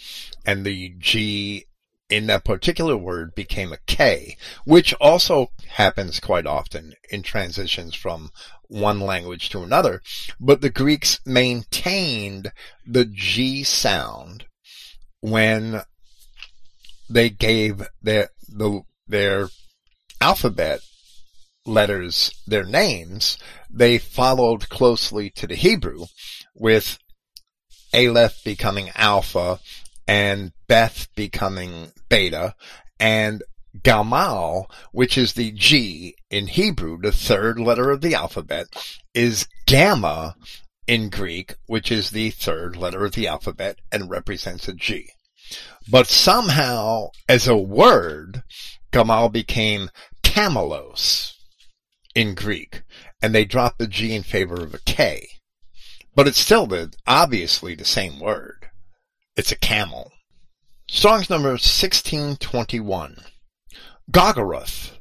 And the G in that particular word became a K, which also happens quite often in transitions from one language to another. But the Greeks maintained the G sound when they gave their, the, their alphabet letters their names. They followed closely to the Hebrew with Aleph becoming Alpha and Beth becoming Beta and Gamal, which is the G in Hebrew, the third letter of the alphabet, is Gamma in Greek, which is the third letter of the alphabet and represents a G. But somehow, as a word, Gamal became Camelos in Greek, and they dropped the G in favor of a K. but it's still the, obviously the same word. It's a camel. Strong's number 1621. Gargaroth.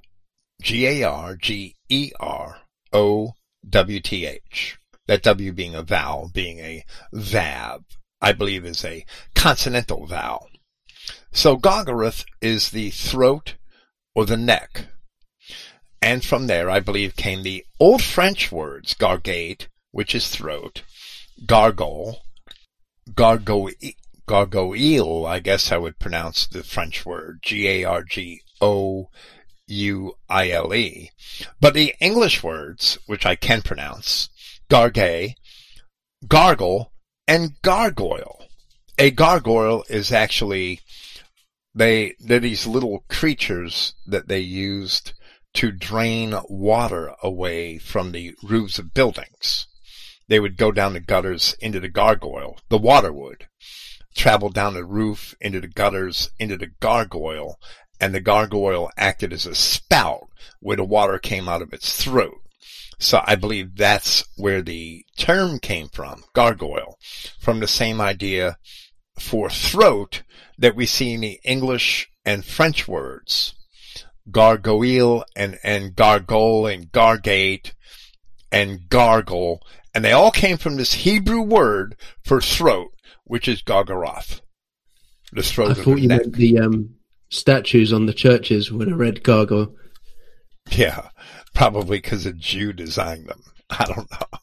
G-A-R-G-E-R-O-W-T-H. That W being a vowel, being a vav, I believe is a consonantal vowel. So Gargaroth is the throat or the neck. And from there, I believe, came the Old French words gargate, which is throat, gargole, gargoyle, gargoyle, I guess I would pronounce the French word, G-A-R-G-O-U-I-L-E. But the English words, which I can pronounce, gargay, gargle, and gargoyle. A gargoyle is actually, they, they're these little creatures that they used to drain water away from the roofs of buildings. They would go down the gutters into the gargoyle. The water would travel down the roof into the gutters into the gargoyle and the gargoyle acted as a spout where the water came out of its throat. So I believe that's where the term came from, gargoyle, from the same idea for throat that we see in the English and French words gargoyle and, and gargole and gargate and gargle. And they all came from this Hebrew word for throat, which is Gargaroth. The throat I thought you neck. meant the um, statues on the churches with a red gargoyle. Yeah, probably because a Jew designed them. I don't know.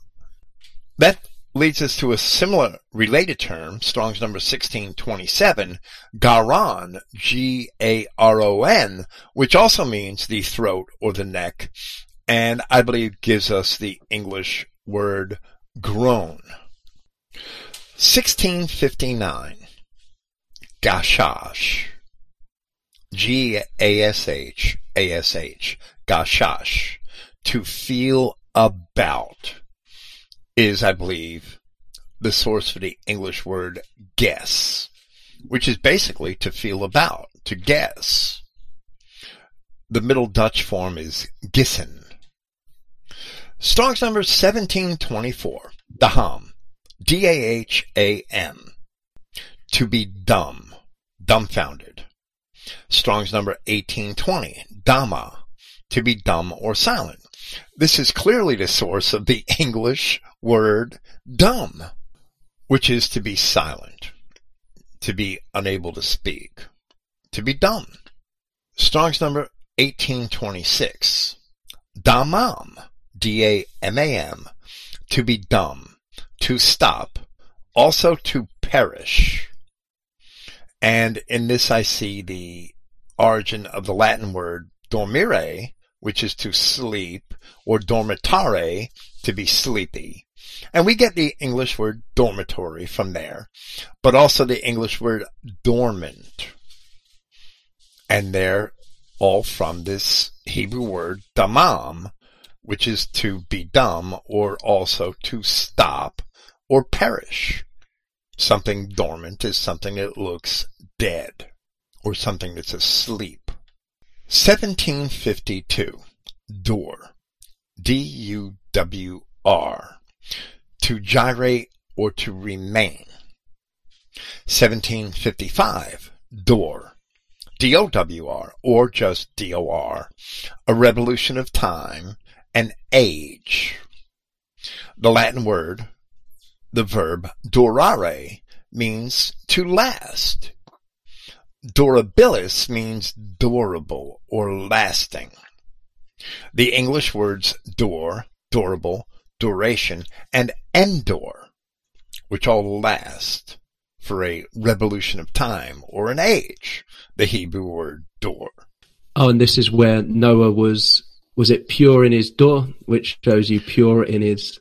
That leads us to a similar related term, Strong's number 1627, garon, G-A-R-O-N, which also means the throat or the neck, and I believe gives us the English word groan. 1659, gashash, G-A-S-H, A-S-H, gashash, to feel about is, I believe, the source for the English word guess, which is basically to feel about, to guess. The Middle Dutch form is gissen. Strong's number 1724, daham, D-A-H-A-M, to be dumb, dumbfounded. Strong's number 1820, dama, to be dumb or silent. This is clearly the source of the English word dumb, which is to be silent, to be unable to speak, to be dumb. Strong's number 1826. Damam, D-A-M-A-M, to be dumb, to stop, also to perish. And in this I see the origin of the Latin word dormire, which is to sleep, or dormitare, to be sleepy. And we get the English word dormitory from there, but also the English word dormant. And they're all from this Hebrew word damam, which is to be dumb or also to stop or perish. Something dormant is something that looks dead or something that's asleep. 1752. Dur. D-U-W-R. To gyrate or to remain. 1755. Dor. D-O-W-R or just D-O-R. A revolution of time, an age. The Latin word, the verb durare, means to last. Durabilis means durable or lasting. The English words dur, durable, duration, and endure, which all last for a revolution of time or an age, the Hebrew word dur. Oh, and this is where Noah was, was it pure in his dur, which shows you pure in his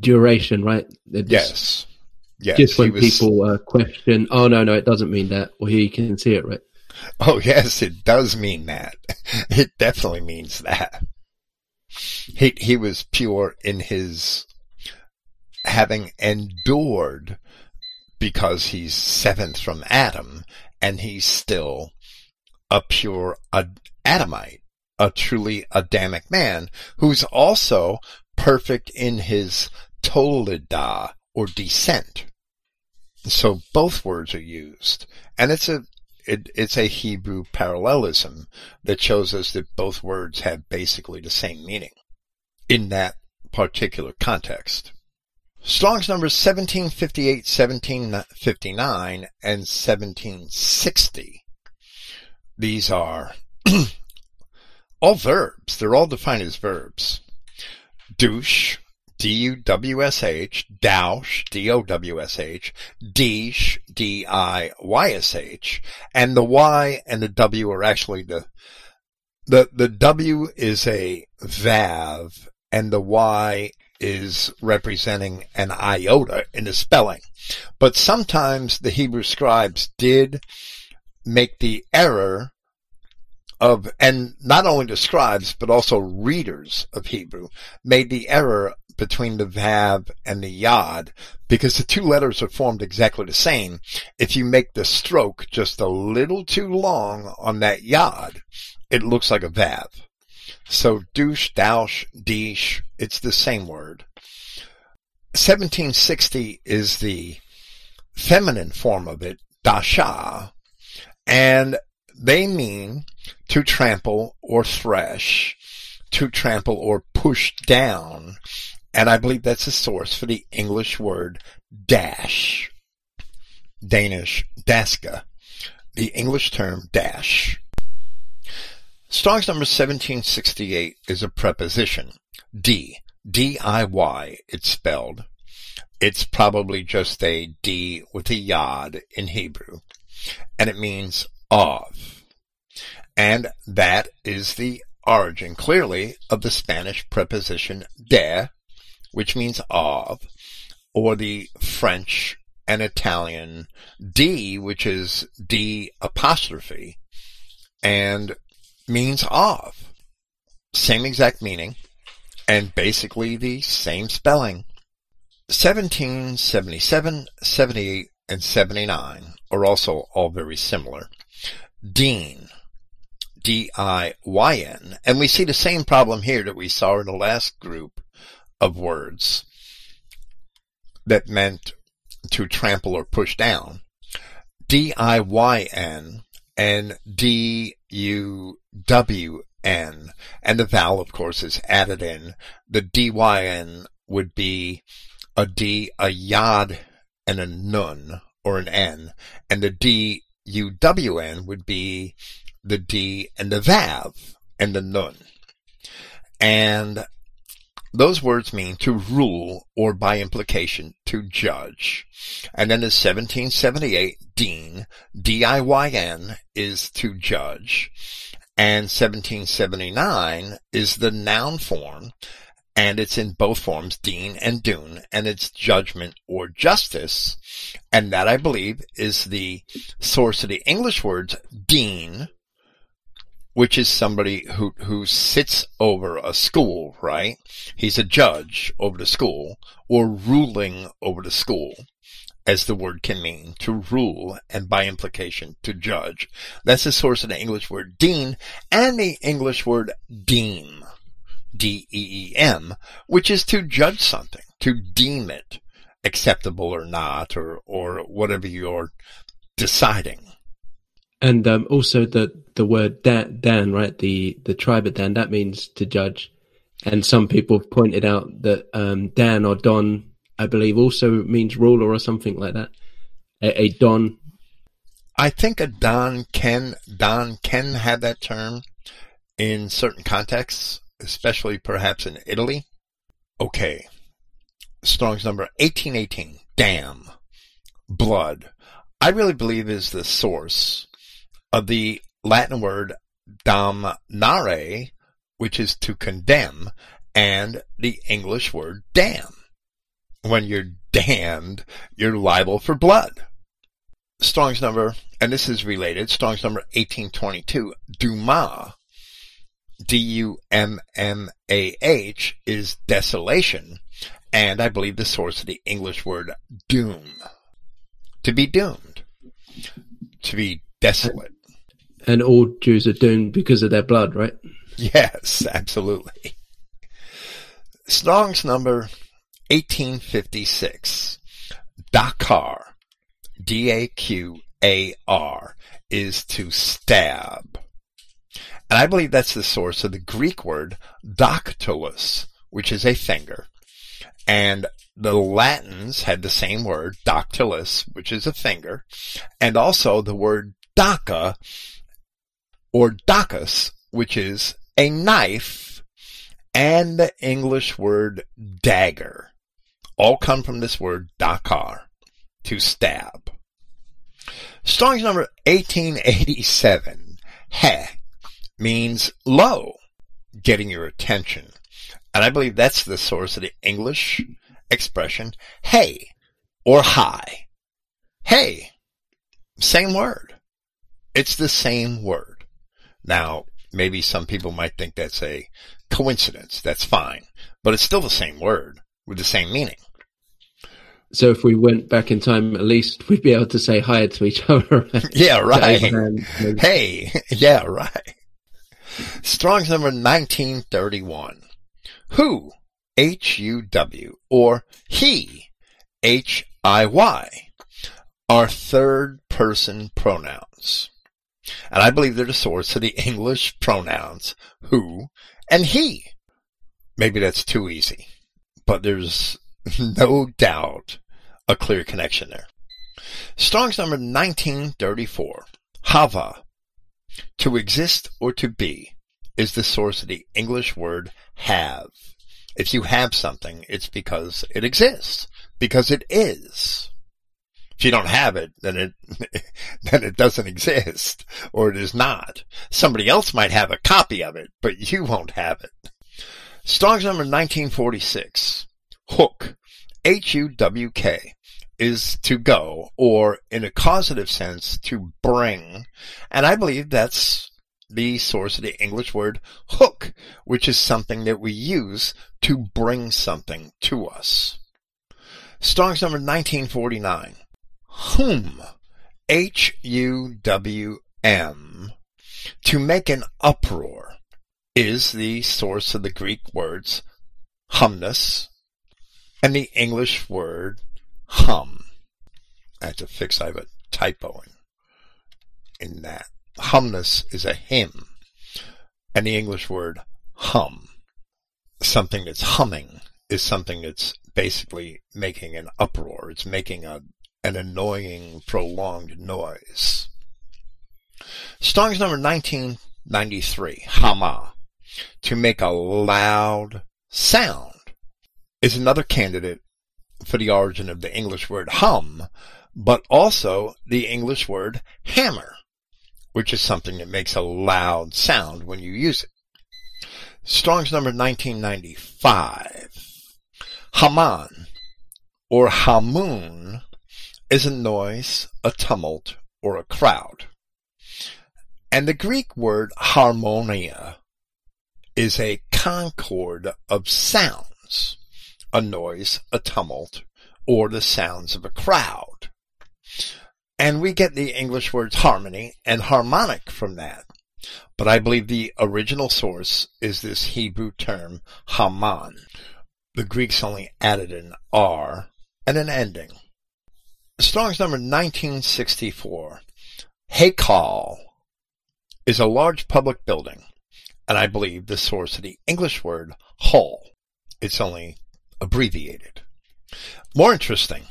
duration, right? yes. Yes, just when was... people uh, question, oh no, no, it doesn't mean that. Well, here you can see it, right? Oh yes, it does mean that. It definitely means that. He he was pure in his having endured because he's seventh from Adam, and he's still a pure Adamite, a truly Adamic man, who's also perfect in his toledah, or descent. So both words are used. And it's a, it, it's a Hebrew parallelism that shows us that both words have basically the same meaning in that particular context. Strong's numbers 1758, 1759, and 1760. These are all verbs. They're all defined as verbs. Douche, D-U-W-S-H, douche, D-O-W-S-H, dish, D-I-Y-S-H, and the Y and the W are actually the, the, the W is a vav and the Y is representing an iota in the spelling. But sometimes the Hebrew scribes did make the error of, and not only the scribes, but also readers of Hebrew made the error between the Vav and the Yod because the two letters are formed exactly the same. If you make the stroke just a little too long on that Yod, it looks like a Vav. So douche, douche, dish, it's the same word. 1760 is the feminine form of it, dasha, and they mean to trample or thresh, to trample or push down. And I believe that's the source for the English word dash. Danish daska. The English term dash. Strong's number 1768 is a preposition. D. D-I-Y, it's spelled. It's probably just a D with a yod in Hebrew. And it means of. And that is the origin, clearly, of the Spanish preposition de, which means of, or the French and Italian D, which is D apostrophe, and means of. Same exact meaning, and basically the same spelling. 1777, 78, and 79 are also all very similar. Dean, D-I-Y-N, and we see the same problem here that we saw in the last group of words that meant to trample or push down. D-I-Y-N and D-U-W-N. And the vowel, of course, is added in. The D-Y-N would be a D, a yod, and a nun, or an N. And the D-U-W-N would be the D and the Vav and the Nun. And those words mean to rule or by implication to judge. And then in 1778, Dean, D-I-Y-N, is to judge. And 1779 is the noun form, and it's in both forms, Dean and Dune, and it's judgment or justice. And that, I believe, is the source of the English words Dean, which is somebody who, who sits over a school, right? He's a judge over the school or ruling over the school as the word can mean, to rule and by implication to judge. That's the source of the English word dean and the English word deem, D-E-E-M, which is to judge something, to deem it acceptable or not, or, or whatever you're deciding. And um, also the the word Dan, Dan, right? The the tribe of Dan that means to judge. And some people pointed out that um, Dan or Don, I believe, also means ruler or something like that. A, a Don. I think a Don can Don can have that term in certain contexts, especially perhaps in Italy. Okay. Strong's number 1818. Damn. Blood. I really believe is the source of the Latin word damnare, which is to condemn, and the English word damn. When you're damned, you're liable for blood. Strong's number, and this is related, Strong's number 1822, Duma, D-U-M-M-A-H, is desolation, and I believe the source of the English word doom. To be doomed. To be desolate. And all Jews are doomed because of their blood, right? Yes, absolutely. Strong's number 1856. Dakar, D-A-Q-A-R, is to stab. And I believe that's the source of the Greek word dactylus, which is a finger. And the Latins had the same word, dactylus, which is a finger, and also the word daca, or dacus, which is a knife, and the English word dagger. All come from this word dakar, to stab. Strong's number 1887, he, means low, getting your attention. And I believe that's the source of the English expression hey or hi. Hey, same word. It's the same word. Now, maybe some people might think that's a coincidence. That's fine. But it's still the same word with the same meaning. So if we went back in time, at least we'd be able to say hi to each other. yeah, right. hey, yeah, right. Strong's number 1931. Who, H-U-W, or he, H-I-Y, are third person pronouns. And I believe they're the source of the English pronouns who and he. Maybe that's too easy, but there's no doubt a clear connection there. Strong's number 1934. Hava. To exist or to be is the source of the English word have. If you have something, it's because it exists, because it is. If you don't have it, then it, then it doesn't exist, or it is not. Somebody else might have a copy of it, but you won't have it. Strong's number 1946. Hook. H-U-W-K is to go, or in a causative sense, to bring. And I believe that's the source of the English word hook, which is something that we use to bring something to us. Strong's number 1949. Whom. H-U-W-M. To make an uproar is the source of the Greek words humnus and the English word hum. I have to fix, I have a typo in, that. Humnus is a hymn, and the English word hum, something that's humming, is something that's basically making an uproar. It's making a, an annoying, prolonged noise. Strong's number 1993, Hama, to make a loud sound, is another candidate for the origin of the English word hum, but also the English word hammer, which is something that makes a loud sound when you use it. Strong's number 1995. Haman, or Hamun, is a noise, a tumult, or a crowd. And the Greek word harmonia is a concord of sounds a noise, a tumult, or the sounds of a crowd. And we get the English words harmony and harmonic from that. But I believe the original source is this Hebrew term Haman. The Greeks only added an R and an ending. Strong's number 1964. Haykal is a large public building, and I believe the source of the English word hall. It's only abbreviated. More interesting.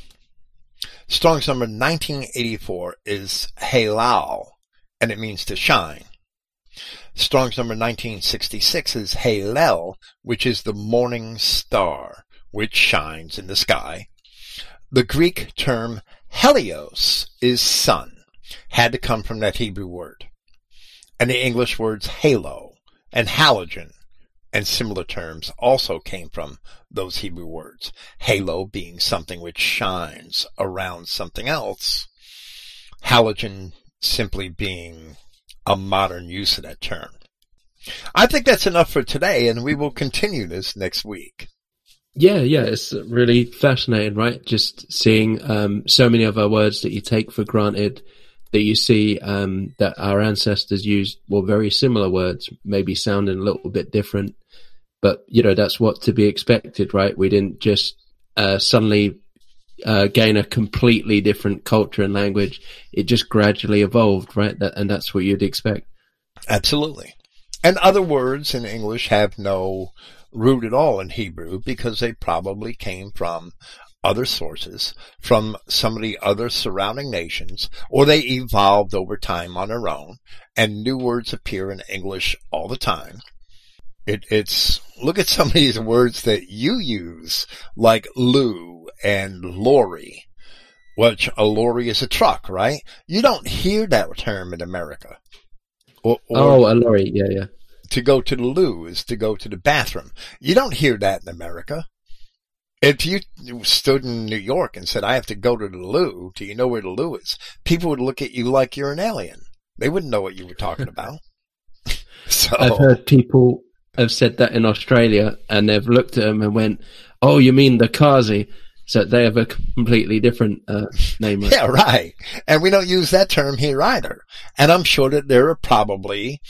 Strong's number 1984 is Halal, and it means to shine. Strong's number 1966 is Halel, which is the morning star, which shines in the sky. The Greek term Helios is sun, had to come from that Hebrew word. And the English words halo and halogen and similar terms also came from those Hebrew words. Halo being something which shines around something else. Halogen simply being a modern use of that term. I think that's enough for today and we will continue this next week. Yeah, yeah, it's really fascinating, right? Just seeing um, so many of our words that you take for granted, that you see um, that our ancestors used well very similar words, maybe sounding a little bit different, but you know that's what to be expected, right? We didn't just uh, suddenly uh, gain a completely different culture and language. It just gradually evolved, right? That, and that's what you'd expect. Absolutely. And other words in English have no root at all in Hebrew because they probably came from other sources, from some of the other surrounding nations, or they evolved over time on their own, and new words appear in English all the time. It, it's, look at some of these words that you use, like loo and lorry, which a lorry is a truck, right? You don't hear that term in America. Or, or oh, a lorry, yeah, yeah. To go to the loo is to go to the bathroom. You don't hear that in America. If you stood in New York and said, I have to go to the loo, do you know where the loo is? People would look at you like you're an alien. They wouldn't know what you were talking about. so I've heard people have said that in Australia and they've looked at them and went, Oh, you mean the Kazi? So they have a completely different uh, name. yeah, right. And we don't use that term here either. And I'm sure that there are probably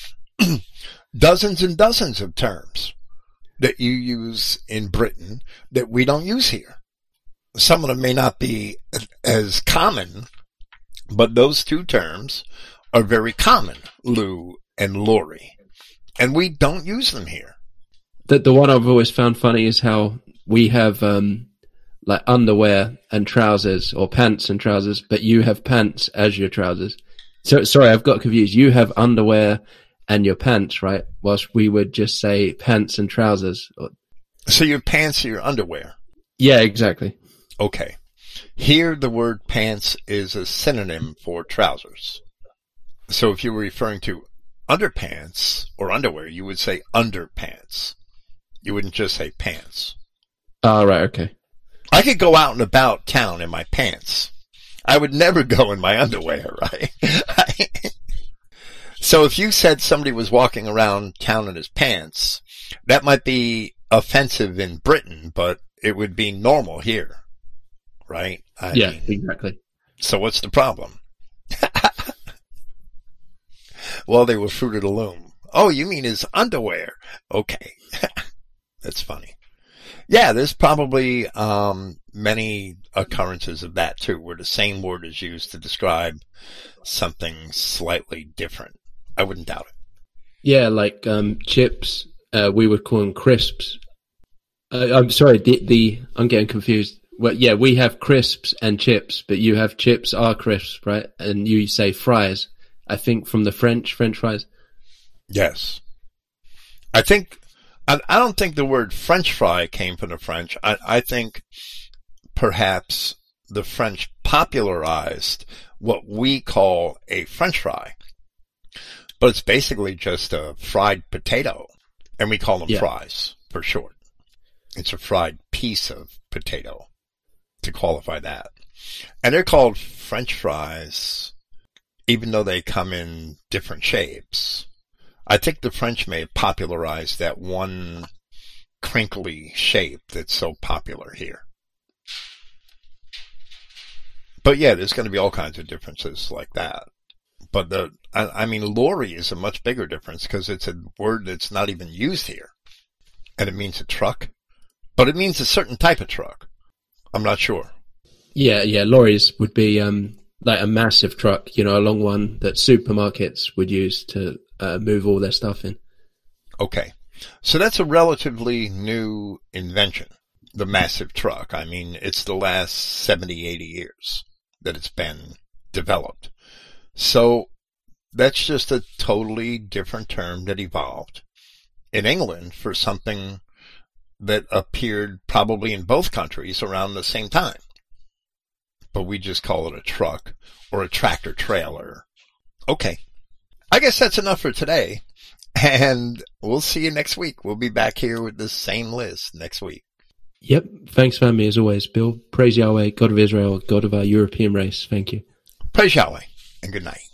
dozens and dozens of terms that you use in Britain that we don't use here. Some of them may not be as common, but those two terms are very common, Loo and Lorry. And we don't use them here. The, the one I've always found funny is how we have, um, like underwear and trousers or pants and trousers, but you have pants as your trousers. So sorry, I've got confused. You have underwear and your pants, right? Whilst we would just say pants and trousers. So your pants are your underwear. Yeah, exactly. Okay. Here the word pants is a synonym for trousers. So if you were referring to underpants or underwear, you would say underpants. You wouldn't just say pants. Oh, right. Okay. I could go out and about town in my pants. I would never go in my underwear, right? So if you said somebody was walking around town in his pants, that might be offensive in Britain, but it would be normal here. Right? I yeah, mean, exactly. So what's the problem? well, they were Fruit of the Loom. Oh, you mean his underwear? Okay. That's funny. Yeah, there's probably um, many occurrences of that too, where the same word is used to describe something slightly different. I wouldn't doubt it. Yeah, like um, chips, uh, we would call them crisps. Uh, I'm sorry, the, the I'm getting confused. Well, yeah, we have crisps and chips, but you have chips are crisps, right? And you say fries. I think from the French, French fries. Yes, I think. I, I don't think the word French fry came from the French. I, I think perhaps the French popularized what we call a French fry. But it's basically just a fried potato. And we call them yeah. fries for short. It's a fried piece of potato to qualify that. And they're called French fries, even though they come in different shapes. I think the French may have popularized that one crinkly shape that's so popular here. But yeah, there's going to be all kinds of differences like that. But the, I, I mean, lorry is a much bigger difference because it's a word that's not even used here. And it means a truck, but it means a certain type of truck. I'm not sure. Yeah, yeah, lorries would be, um, like a massive truck, you know, a long one that supermarkets would use to uh, move all their stuff in. Okay. So that's a relatively new invention, the massive truck. I mean, it's the last 70, 80 years that it's been developed. So that's just a totally different term that evolved in England for something that appeared probably in both countries around the same time. But we just call it a truck or a tractor trailer. Okay. I guess that's enough for today. And we'll see you next week. We'll be back here with the same list next week. Yep. Thanks for me as always, Bill. Praise Yahweh, God of Israel, God of our European race. Thank you. Praise Yahweh and good night.